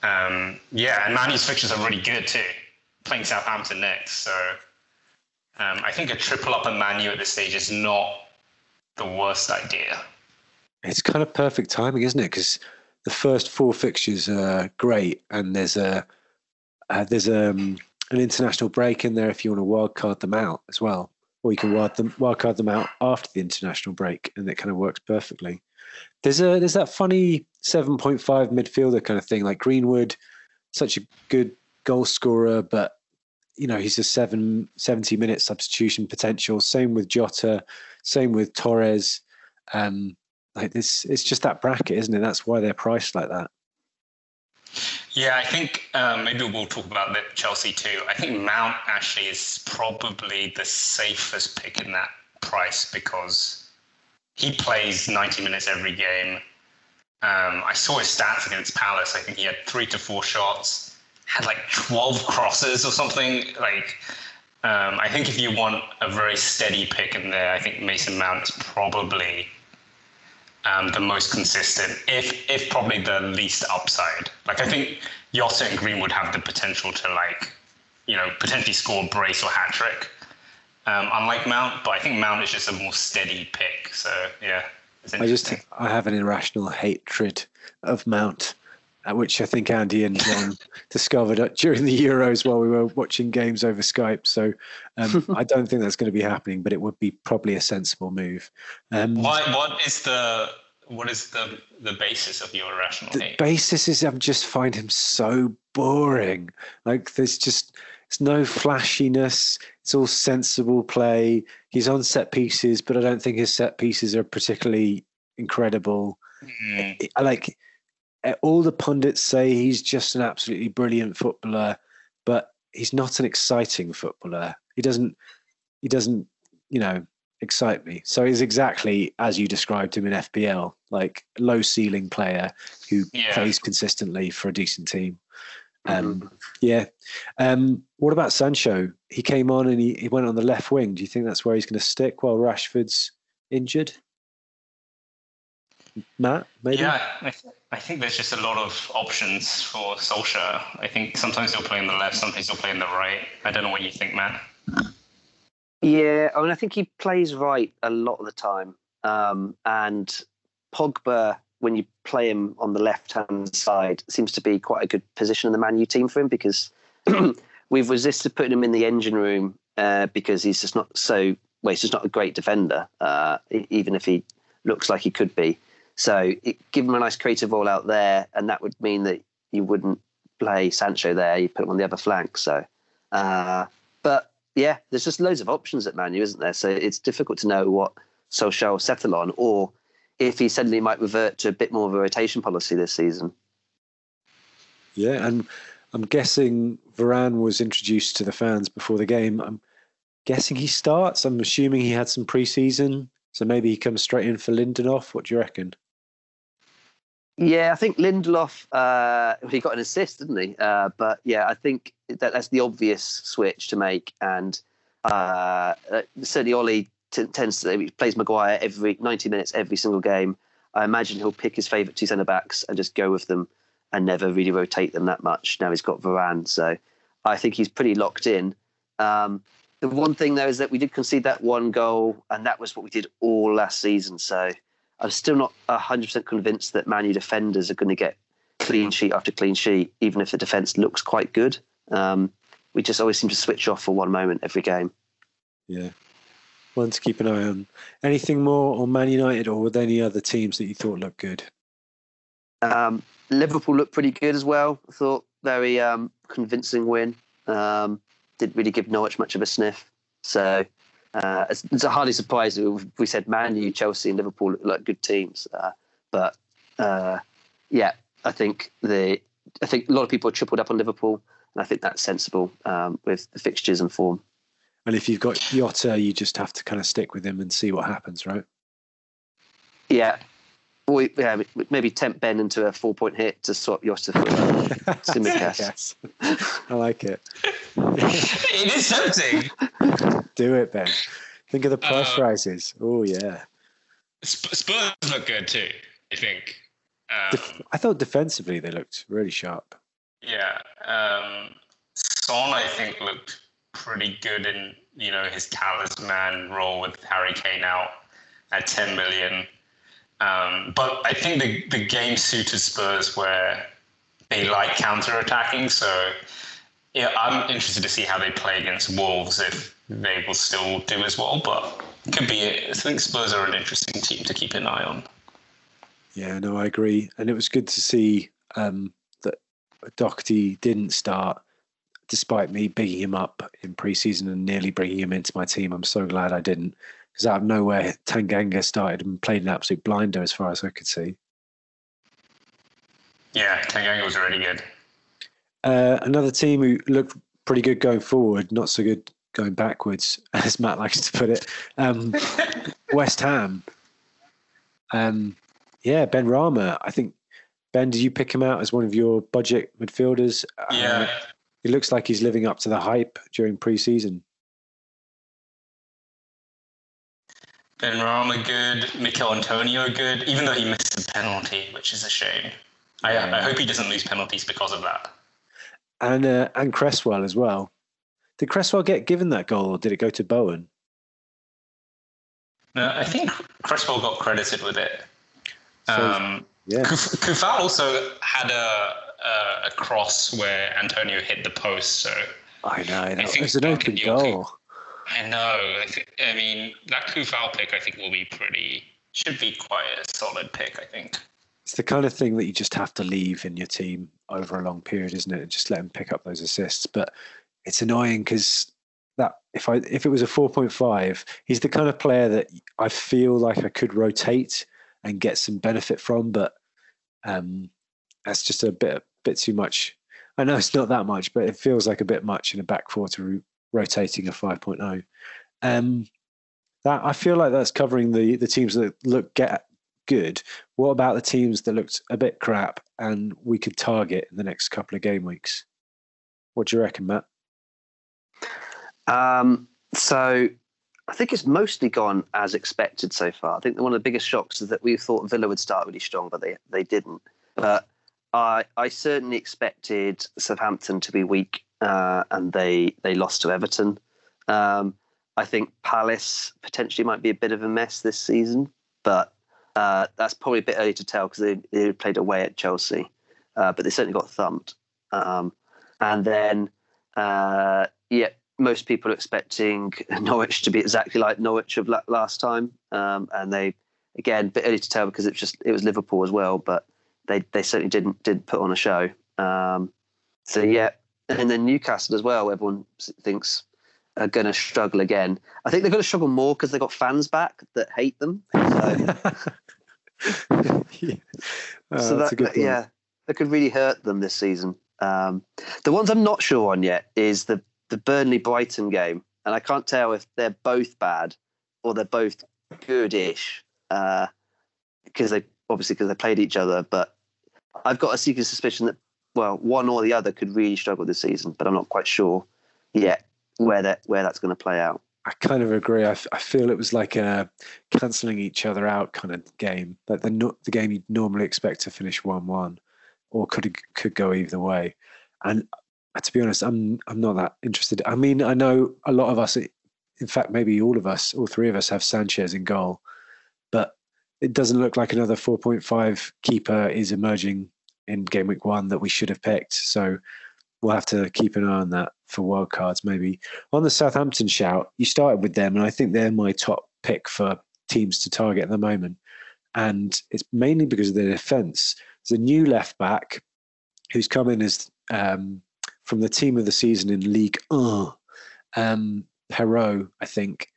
um, yeah, and Manu's fixtures are really good too. playing Southampton next. So um, I think a triple up in Manu at this stage is not the worst idea. It's kind of perfect timing, isn't it? Because the first four fixtures are great, and there's a uh, there's um, an international break in there if you want to wildcard them out as well, or you can wild them wildcard them out after the international break, and it kind of works perfectly. There's a there's that funny 7.5 midfielder kind of thing, like Greenwood, such a good goal scorer, but you know he's a seven 70 minute substitution potential. Same with Jota, same with Torres. Um, like this, it's just that bracket, isn't it? That's why they're priced like that. Yeah, I think um, maybe we'll talk about the Chelsea too. I think Mount actually is probably the safest pick in that price because he plays 90 minutes every game. Um, I saw his stats against Palace. I think he had three to four shots, had like 12 crosses or something. Like, um, I think if you want a very steady pick in there, I think Mason Mount is probably um, the most consistent, if if probably the least upside. Like I think Jota and Greenwood have the potential to like, you know, potentially score a brace or hat trick. Um, unlike Mount, but I think Mount is just a more steady pick. So yeah, I just I have an irrational hatred of Mount, which I think Andy and John discovered during the Euros while we were watching games over Skype. So um, I don't think that's going to be happening, but it would be probably a sensible move. Um, Why, what is the what is the the basis of your irrational the hate? basis is I just find him so boring. Like there's just it's no flashiness. It's all sensible play. He's on set pieces, but I don't think his set pieces are particularly incredible. Mm. I like all the pundits say he's just an absolutely brilliant footballer, but he's not an exciting footballer. He doesn't he doesn't, you know, excite me. So he's exactly as you described him in FPL, like low ceiling player who yeah. plays consistently for a decent team. Um, mm-hmm. Yeah. Um, what about Sancho? He came on and he, he went on the left wing. Do you think that's where he's going to stick while Rashford's injured? Matt, maybe? Yeah, I, th- I, think there's just a lot of options for Solskjaer. I think sometimes he'll play on the left, sometimes he'll play on the right. I don't know what you think, Matt. Yeah, I mean, I think he plays right a lot of the time. Um, and Pogba, when you play him on the left hand side, seems to be quite a good position in the Man U team for him because we've resisted putting him in the engine room uh, because he's just not so, well, he's just not a great defender, uh, even if he looks like he could be. So it, give him a nice creative role out there, and that would mean that you wouldn't play Sancho there, you put him on the other flank. So, uh, but yeah, there's just loads of options at Manu, isn't there? So it's difficult to know what Solskjaer will settle on, or if he suddenly might revert to a bit more of a rotation policy this season. Yeah, and I'm guessing Varane was introduced to the fans before the game. I'm guessing he starts. I'm assuming he had some preseason, so maybe he comes straight in for Lindelof. What do you reckon? Yeah, I think Lindelof. Uh, he got an assist, didn't he? Uh, but yeah, I think that that's the obvious switch to make, and uh, uh certainly Ole t- tends to he plays Maguire every ninety minutes every single game. I imagine he'll pick his favourite two centre backs and just go with them, and never really rotate them that much. Now he's got Varane, so I think he's pretty locked in. Um, the one thing though is that we did concede that one goal, and that was what we did all last season. So I'm still not 100% convinced that Man U defenders are going to get clean sheet after clean sheet, even if the defence looks quite good. Um, we just always seem to switch off for one moment every game. Yeah. One to keep an eye on. Anything more on Man United or with any other teams that you thought looked good? Um, Liverpool looked pretty good as well. I thought very um, convincing win. Um, didn't really give Norwich much of a sniff. So uh, it's, it's hardly surprised we said Man U, Chelsea, and Liverpool look like good teams. Uh, but uh, yeah, I think the I think a lot of people are tripled up on Liverpool, and I think that's sensible um, with the fixtures and form. And if you've got Jota, you just have to kind of stick with him and see what happens, right? Yeah. We, yeah, maybe tempt Ben into a four point hit to swap Jota for Tsimikas. yes. I like it. it is tempting. Do it, Ben. Think of the price uh, rises. Oh yeah. Spurs look good too. I think. Um, Def- I thought defensively they looked really sharp. Yeah. Um, Son, I think, looked pretty good in you know his talisman role with Harry Kane out at 10 million. Um, but I think the the game suited Spurs where they like counter attacking. So yeah, I'm interested to see how they play against Wolves if they will still do as well. But could be. I think Spurs are an interesting team to keep an eye on. Yeah, no, I agree, and it was good to see um, that Doherty didn't start, despite me bigging him up in pre-season and nearly bringing him into my team. I'm so glad I didn't, because out of nowhere, Tanganga started and played an absolute blinder as far as I could see. Yeah, Tanganga was really good. Uh, another team who looked pretty good going forward, not so good going backwards, as Matt likes to put it. Um, West Ham. Um, yeah, Benrahma. I think Ben, did you pick him out as one of your budget midfielders? Yeah. Uh, he looks like he's living up to the hype during pre-season. Benrahma good, Michail Antonio good, even though he missed a penalty, which is a shame. I, I hope he doesn't lose penalties because of that. And uh, and Cresswell as well. Did Cresswell get given that goal, or did it go to Bowen? No, I think Cresswell got credited with it. So, Um, yeah, Kuf- Coufal also had a, a a cross where Antonio hit the post. So I know. That think was an open goal. I know. I, th- I mean, that Coufal pick I think will be pretty. Should be quite a solid pick. I think. It's the kind of thing that you just have to leave in your team over a long period, isn't it? And just let him pick up those assists. But it's annoying because that if I if it was a four point five, he's the kind of player that I feel like I could rotate and get some benefit from, but um, that's just a bit a bit too much. I know it's not that much, but it feels like a bit much in a back four to rotating a 5.0. Um, that I feel like that's covering the the teams that look get good. What about the teams that looked a bit crap and we could target in the next couple of game weeks? What do you reckon, Matt? Um, so I think it's mostly gone as expected so far. I think one of the biggest shocks is that we thought Villa would start really strong, but they they didn't. But I I certainly expected Southampton to be weak, uh, and they they lost to Everton. Um, I think Palace potentially might be a bit of a mess this season, but uh, that's probably a bit early to tell because they, they played away at Chelsea, uh, but they certainly got thumped. Um, and then, uh, yeah, most people are expecting Norwich to be exactly like Norwich of la- last time, um, and they again a bit early to tell because it's just it was Liverpool as well, but they they certainly didn't did put on a show. Um, so yeah, and then Newcastle as well. Everyone thinks are going to struggle again. I think they're going to struggle more because they've got fans back that hate them. So, yeah. Uh, so that's that, a good yeah, that could really hurt them this season. Um, the ones I'm not sure on yet is the the Burnley Brighton game, and I can't tell if they're both bad or they're both good-ish because they obviously because they played each other. But I've got a secret suspicion that well, one or the other could really struggle this season, but I'm not quite sure yet where that where that's going to play out. I kind of agree. I, feel it was like a cancelling each other out kind of game. Like the the game you'd normally expect to finish one-one, or could could go either way. And uh, to be honest, I'm I'm not that interested. I mean, I know a lot of us, in fact, maybe all of us, all three of us, have Sanchez in goal, but it doesn't look like another 4.5 keeper is emerging in game week one that we should have picked. So we'll have to keep an eye on that for wild cards, maybe on the Southampton shout, you started with them, and I think they're my top pick for teams to target at the moment. And it's mainly because of their defence. There's a new left back who's come in as um, from the team of the season in League One, um, Perraud, I think.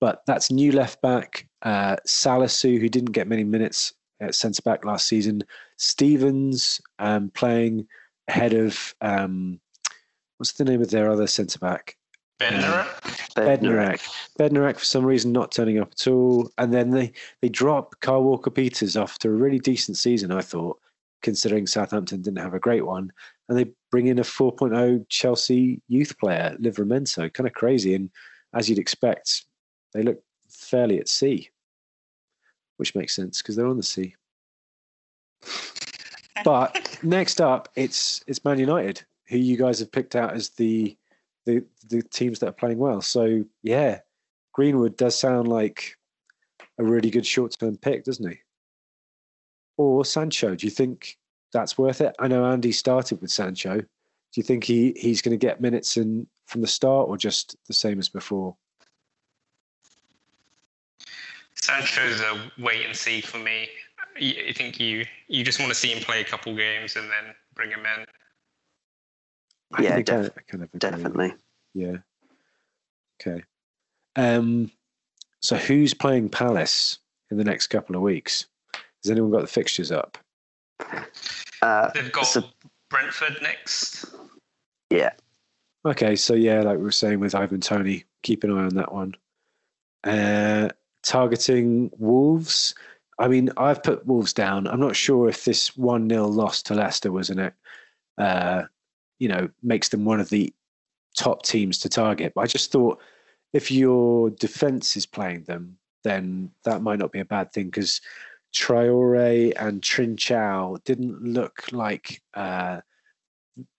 But that's new left back, uh, Salisu, who didn't get many minutes at centre back last season. Stephens um, playing ahead of um, what's the name of their other centre back? Bednarek? Bednarek. Bednarek for some reason not turning up at all, and then they they drop Carl Walker Peters after a really decent season, I thought, considering Southampton didn't have a great one, and they bring in a 4.0 Chelsea youth player, Livramento, kind of crazy, and as you'd expect, they look fairly at sea, which makes sense because they're on the sea. But next up, it's it's Man United who you guys have picked out as the the the teams that are playing well. So yeah, Greenwood does sound like a really good short term pick, doesn't he? Or Sancho, do you think that's worth it? I know Andy started with Sancho. Do you think he, he's going to get minutes in from the start or just the same as before? Sancho's a wait and see for me. I think you you just want to see him play a couple games and then bring him in. I Yeah, I- def- I kind of. Definitely. Yeah. Okay. Um, so who's playing Palace in the next couple of weeks? Has anyone got the fixtures up? Uh, They've got so- Brentford next. yeah. Okay, so yeah, like we were saying with Ivan Toney, keep an eye on that one. Uh, targeting Wolves. I mean, I've put Wolves down. I'm not sure if this 1 0 loss to Leicester was in it, uh, you know, makes them one of the top teams to target. But I just thought if your defense is playing them, then that might not be a bad thing because Traore and Trincao didn't look like. Uh,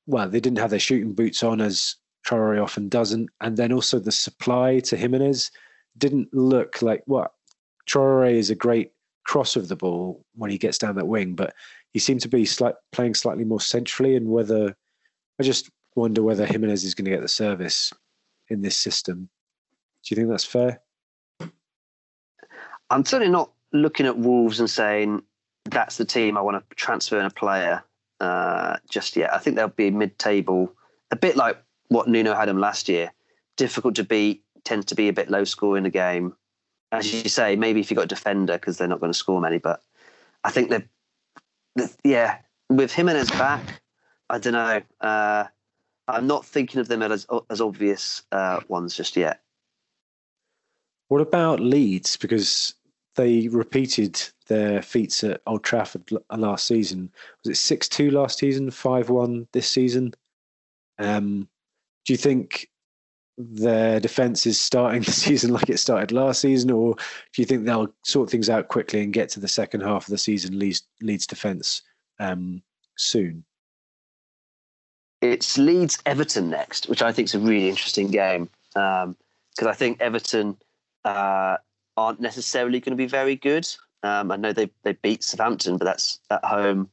well, they didn't have their shooting boots on as Traore often doesn't, and then also the supply to Jimenez didn't look like what Traore is a great cross of the ball when he gets down that wing, but he seemed to be slight, playing slightly more centrally, and whether I just wonder whether Jimenez is going to get the service in this system. Do you think that's fair? I'm certainly not looking at Wolves and saying that's the team I want to transfer in a player uh, just yet. I think they'll be mid-table, a bit like what Nuno had them last year. Difficult to beat, tends to be a bit low score in the game. As you say, maybe if you've got a defender because they're not going to score many, but I think they're, the- yeah, with Jimenez back, I don't know. Uh, I'm not thinking of them as as obvious uh, ones just yet. What about Leeds? Because they repeated their feats at Old Trafford uh, last season. Was it six two last season, five one this season? Um, do you think their defence is starting the season like it started last season, or do you think they'll sort things out quickly and get to the second half of the season Leeds Leeds defence um, soon? it's Leeds Everton next, which I think is a really interesting game because I think Everton uh, aren't necessarily going to be very good. Um, I know they they beat Southampton, but that's at home,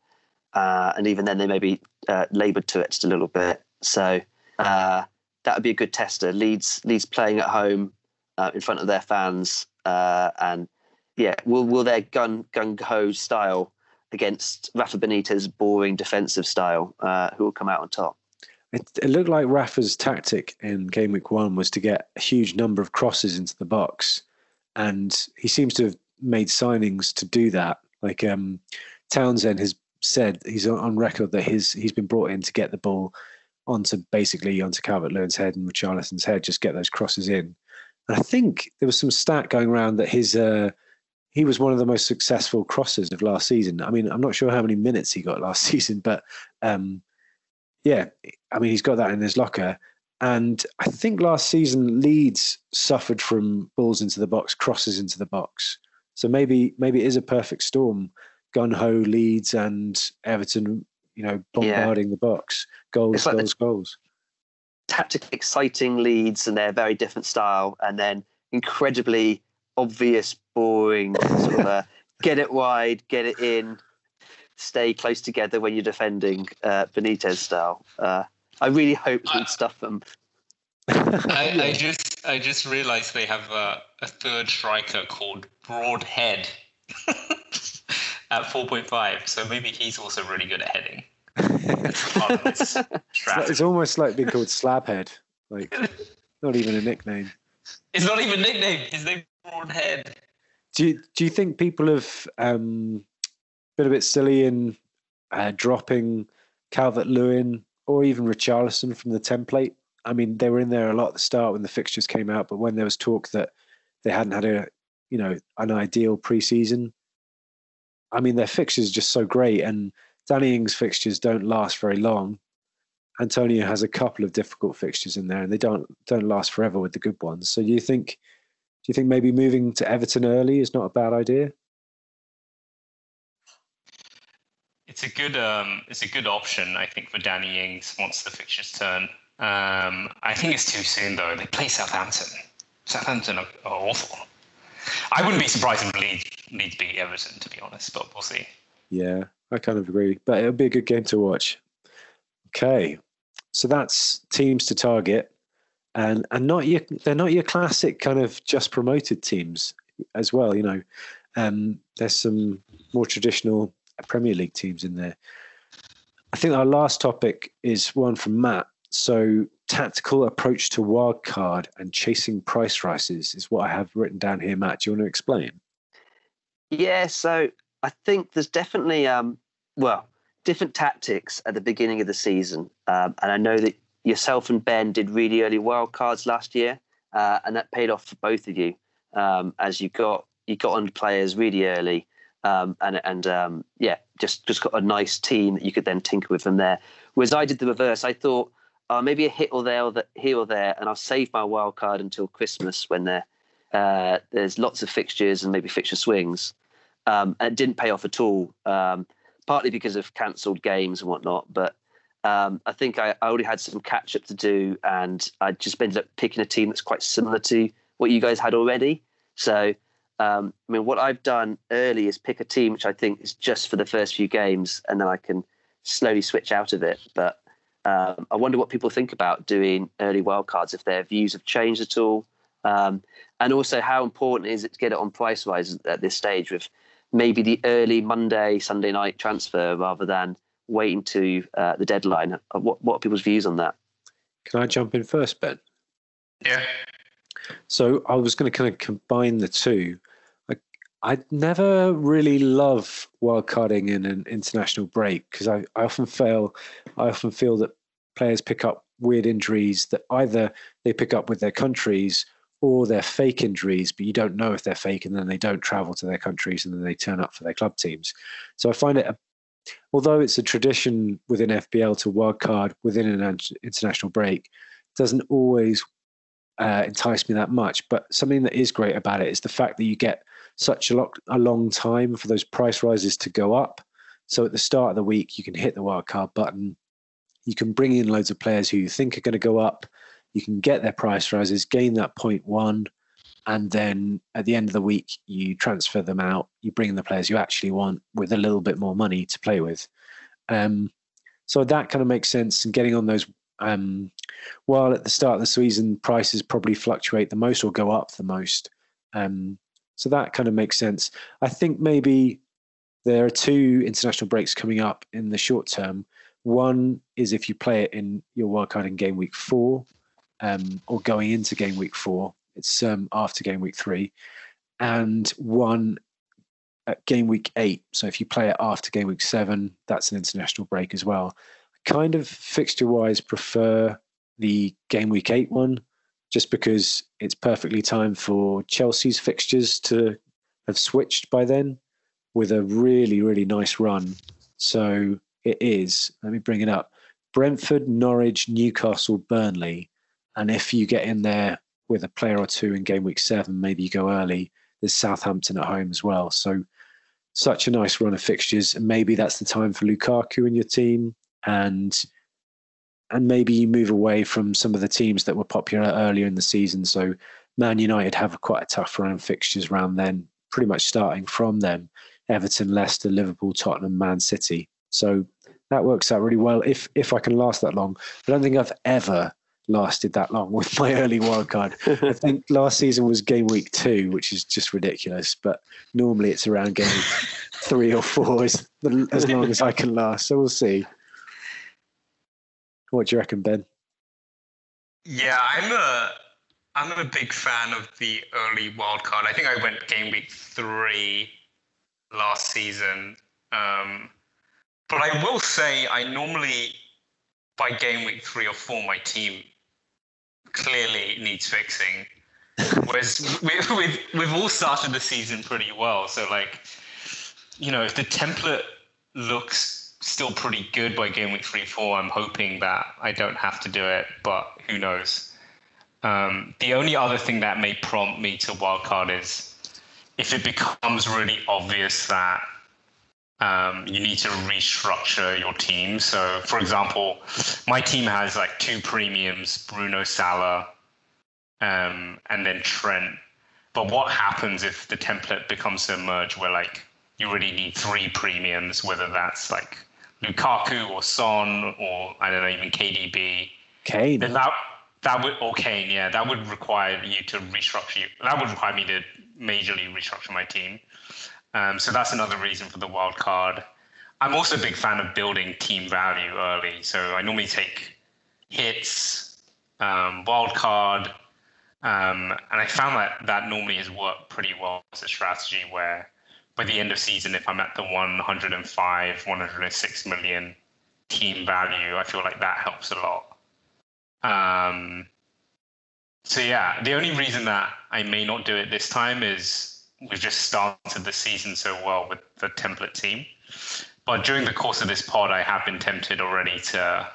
uh, and even then they maybe uh, laboured to it just a little bit. So uh, that would be a good tester. Leeds Leeds playing at home uh, in front of their fans, uh, and yeah, will will their gun gung ho style against Rafa Benitez boring defensive style, uh, who will come out on top? It, it looked like Rafa's tactic in game week one was to get a huge number of crosses into the box, and he seems to have made signings to do that. Like um, Townsend has said, he's on record that his he's been brought in to get the ball onto basically onto Calvert Lewin's head and Richarlison's head, just get those crosses in. And I think there was some stat going around that his uh, he was one of the most successful crossers of last season. I mean, I'm not sure how many minutes he got last season, but um, yeah, I mean, he's got that in his locker. And I think last season Leeds suffered from balls into the box, crosses into the box. So maybe maybe it is a perfect storm. Gun ho Leeds and Everton, you know, bombarding the box. Goals, It's like goals, goals. tactically exciting Leeds and their very different style, and then incredibly obvious, boring sort of uh, get it wide, get it in, stay close together when you're defending uh, Benitez style. Uh, I really hope Uh, we'd stuff them. I, I just I just realized they have a, a third striker called Broadhead at 4.5. So maybe he's also really good at heading. Part of this It's, it's almost like being called Slabhead. Like not even a nickname. It's not even a nickname. His name Broadhead. Do you do you think people have um, been a bit silly in uh, dropping Calvert Lewin or even Richarlison from the template? I mean, they were in there a lot at the start when the fixtures came out, but when there was talk that they hadn't had a you know an ideal preseason, I mean, their fixtures just so great, and Danny Ings' fixtures don't last very long. Antonio has a couple of difficult fixtures in there, and they don't don't last forever with the good ones. So, do you think do you think maybe moving to Everton early is not a bad idea? it's a good um, it's a good option, I think, for Danny Ings once the fixtures turn. Um, I think it's too soon though. They play Southampton. Southampton are, are awful. I wouldn't be surprised if Leeds, Leeds beat Everton, to be honest, but we'll see. Yeah, I kind of agree. But it'll be a good game to watch. Okay, so that's teams to target, and and not your they're not your classic kind of just promoted teams as well. You know, um, there's some more traditional Premier League teams in there. I think our last topic is one from Matt. So, tactical approach to wildcard and chasing price rises is what I have written down here. Matt, do you want to explain? Yeah, so I think there's definitely, um, well, different tactics at the beginning of the season. Um, and I know that yourself and Ben did really early wildcards last year, uh, and that paid off for both of you um, as you got you got on players really early. Um, and and um, yeah, just just got a nice team that you could then tinker with from there. Whereas I did the reverse. I thought uh, maybe a hit or there or the, here or there, and I'll save my wild card until Christmas when there uh, there's lots of fixtures and maybe fixture swings. Um, and it didn't pay off at all, um, partly because of cancelled games and whatnot. But um, I think I, I already had some catch up to do, and I just ended up picking a team that's quite similar to what you guys had already. So um, I mean, what I've done early is pick a team which I think is just for the first few games, and then I can slowly switch out of it. But um, I wonder what people think about doing early wildcards, if their views have changed at all, um, and also how important is it to get it on price rise at this stage with maybe the early Monday, Sunday night transfer rather than waiting to uh, the deadline. Uh, what what are people's views on that? Can I jump in first, Ben? Yeah. So I was going to kind of combine the two. I I never really love wildcarding in an international break because I, I often fail. I often feel that players pick up weird injuries that either they pick up with their countries or they're fake injuries, but you don't know if they're fake, and then they don't travel to their countries, and then they turn up for their club teams. So I find it, a, although it's a tradition within FPL to wildcard within an international break, doesn't always uh, entice me that much. But something that is great about it is the fact that you get such a, a long time for those price rises to go up. So at the start of the week, you can hit the wildcard button. You can bring in loads of players who you think are going to go up. You can get their price rises, gain that point one, and then at the end of the week, you transfer them out. You bring in the players you actually want with a little bit more money to play with. Um, so that kind of makes sense. And getting on those, um, while at the start of the season, prices probably fluctuate the most or go up the most. Um, so that kind of makes sense. I think maybe there are two international breaks coming up in the short term. One is if you play it in your wildcard in game week four, um, or going into game week four. It's um, after game week three, and one at game week eight. So if you play it after game week seven, that's an international break as well. I kind of fixture wise prefer the game week eight one just because it's perfectly timed for Chelsea's fixtures to have switched by then with a really, really nice run. So it is, let me bring it up Brentford, Norwich, Newcastle, Burnley. And if you get in there with a player or two in game week seven, maybe you go early, there's Southampton at home as well. So such a nice run of fixtures. And maybe that's the time for Lukaku in your team. And and maybe you move away from some of the teams that were popular earlier in the season. So Man United have quite a tough run of fixtures around then, pretty much starting from them. Everton, Leicester, Liverpool, Tottenham, Man City. So that works out really well if if I can last that long. I don't think I've ever lasted that long with my early wildcard. I think last season was game week two, which is just ridiculous. But normally it's around game three or four, as, as long as I can last. So we'll see. What do you reckon, Ben? Yeah, I'm a I'm a big fan of the early wild card. I think I went game week three last season. Um, but I will say I normally by game week three or four my team clearly needs fixing. Whereas we, we've we've all started the season pretty well. So like, you know, if the template looks still pretty good by game week three, four. I'm hoping that I don't have to do it, but who knows? Um, the only other thing that may prompt me to wildcard is if it becomes really obvious that um, you need to restructure your team. So, for example, my team has like two premiums: Bruno Salah, um, and then Trent. But what happens if the template becomes a merge where like you really need three premiums, whether that's like Lukaku or Son or I don't know even KDB. Kane. Then that that would or Kane, yeah, that would require you to restructure. You. That would require me to majorly restructure my team. Um, so that's another reason for the wild card. I'm also a big fan of building team value early. So I normally take hits, um, wild card, um, and I found that that normally has worked pretty well as a strategy where by the end of season, if I'm at the 105, 106 million team value, I feel like that helps a lot. Um, so yeah, the only reason that I may not do it this time is we've just started the season so well with the template team. But during the course of this pod, I have been tempted already to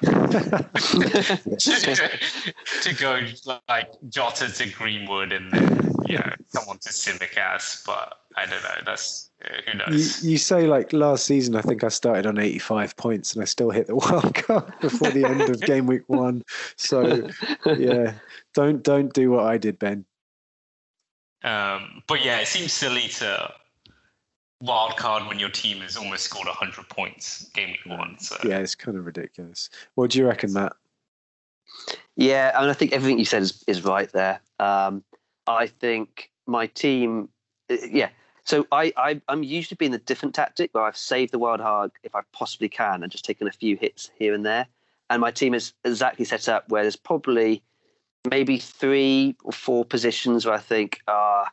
to go like Jota to Greenwood and then yeah, someone to Tsimikas. But I don't know. That's who knows. You, you say like last season, I think I started on 85 points and I still hit the wild card before the end of game week one. So yeah, don't don't do what I did, Ben. Um, but yeah, it seems silly to wild card when your team has almost scored 100 points game week one. So. Yeah, it's kind of ridiculous. What do you reckon, Matt? Yeah, I mean, I think everything you said is, is right there. Um, I think my team, uh, yeah. So I, I I'm usually being a different tactic where I've saved the wild hog if I possibly can and just taken a few hits here and there. And my team is exactly set up where there's probably maybe three or four positions where I think, uh,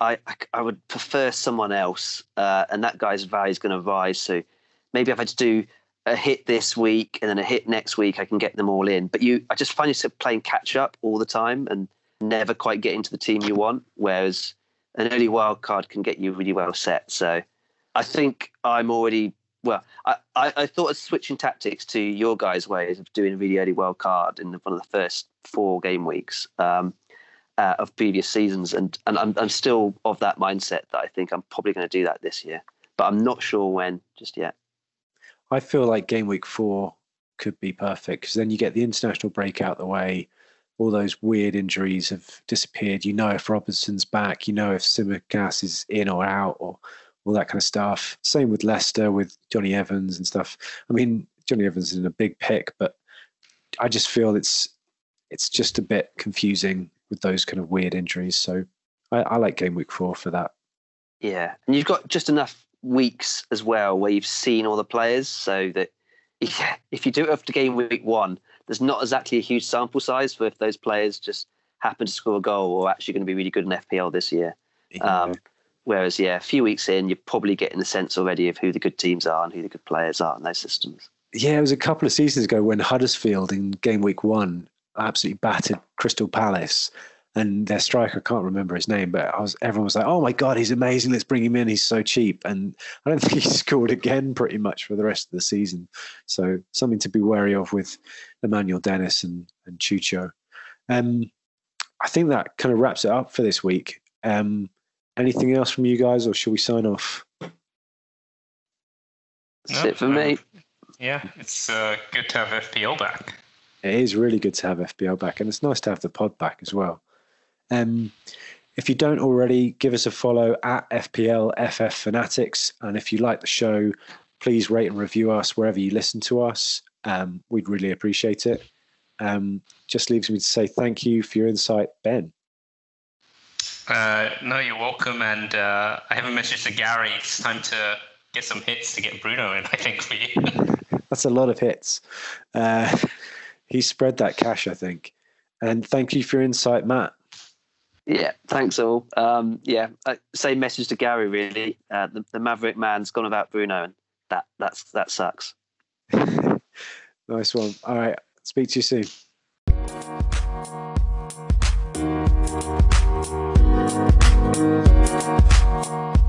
I, I would prefer someone else, uh, and that guy's value is going to rise. So maybe if I just do a hit this week and then a hit next week, I can get them all in. But you, I just find yourself playing catch up all the time and never quite get into the team you want. Whereas an early wild card can get you really well set. So I think I'm already well. I, I, I thought of switching tactics to your guys' ways of doing a really early wild card in one of the first four game weeks. Um, uh, of previous seasons, and and I'm I'm still of that mindset that I think I'm probably going to do that this year, but I'm not sure when just yet. I feel like game week four could be perfect because then you get the international break out the way. All those weird injuries have disappeared. You know if Robertson's back. You know if Tsimikas is in or out, or all that kind of stuff. Same with Leicester with Jonny Evans and stuff. I mean, Jonny Evans is in a big pick, but I just feel it's it's just a bit confusing with those kind of weird injuries. So I, I like game week four for that. Yeah, and you've got just enough weeks as well where you've seen all the players, so that yeah, if you do it after game week one, there's not exactly a huge sample size for if those players just happen to score a goal or actually going to be really good in FPL this year. Yeah. Um, whereas, yeah, a few weeks in, you're probably getting the sense already of who the good teams are and who the good players are in those systems. Yeah, it was a couple of seasons ago when Huddersfield in game week one absolutely battered Crystal Palace. And their striker, I can't remember his name, but I was everyone was like, "Oh my god, he's amazing! Let's bring him in. He's so cheap." And I don't think he scored again pretty much for the rest of the season. So something to be wary of with Emmanuel Dennis and and Cucho. Um, I think that kind of wraps it up for this week. Um, anything else from you guys, or should we sign off? That's no, it for me. Yeah, it's uh, good to have FPL back it is really good to have FPL back, and it's nice to have the pod back as well. Um, if you don't already, give us a follow at FPL FF Fanatics, and if you like the show, please rate and review us wherever you listen to us. Um, we'd really appreciate it. Um, just leaves me to say thank you for your insight, Ben. Uh, no, you're welcome. And uh, I have a message to Gary. It's time to get some hits to get Bruno in, I think, for you. That's a lot of hits. Uh, he spread that cash, I think. And thank you for your insight, Matt. Yeah, thanks all. Um, yeah, uh, same message to Gary. Really, uh, the, the Maverick man's gone about Bruno, and that that's that sucks. nice one. All right, speak to you soon. Thank you.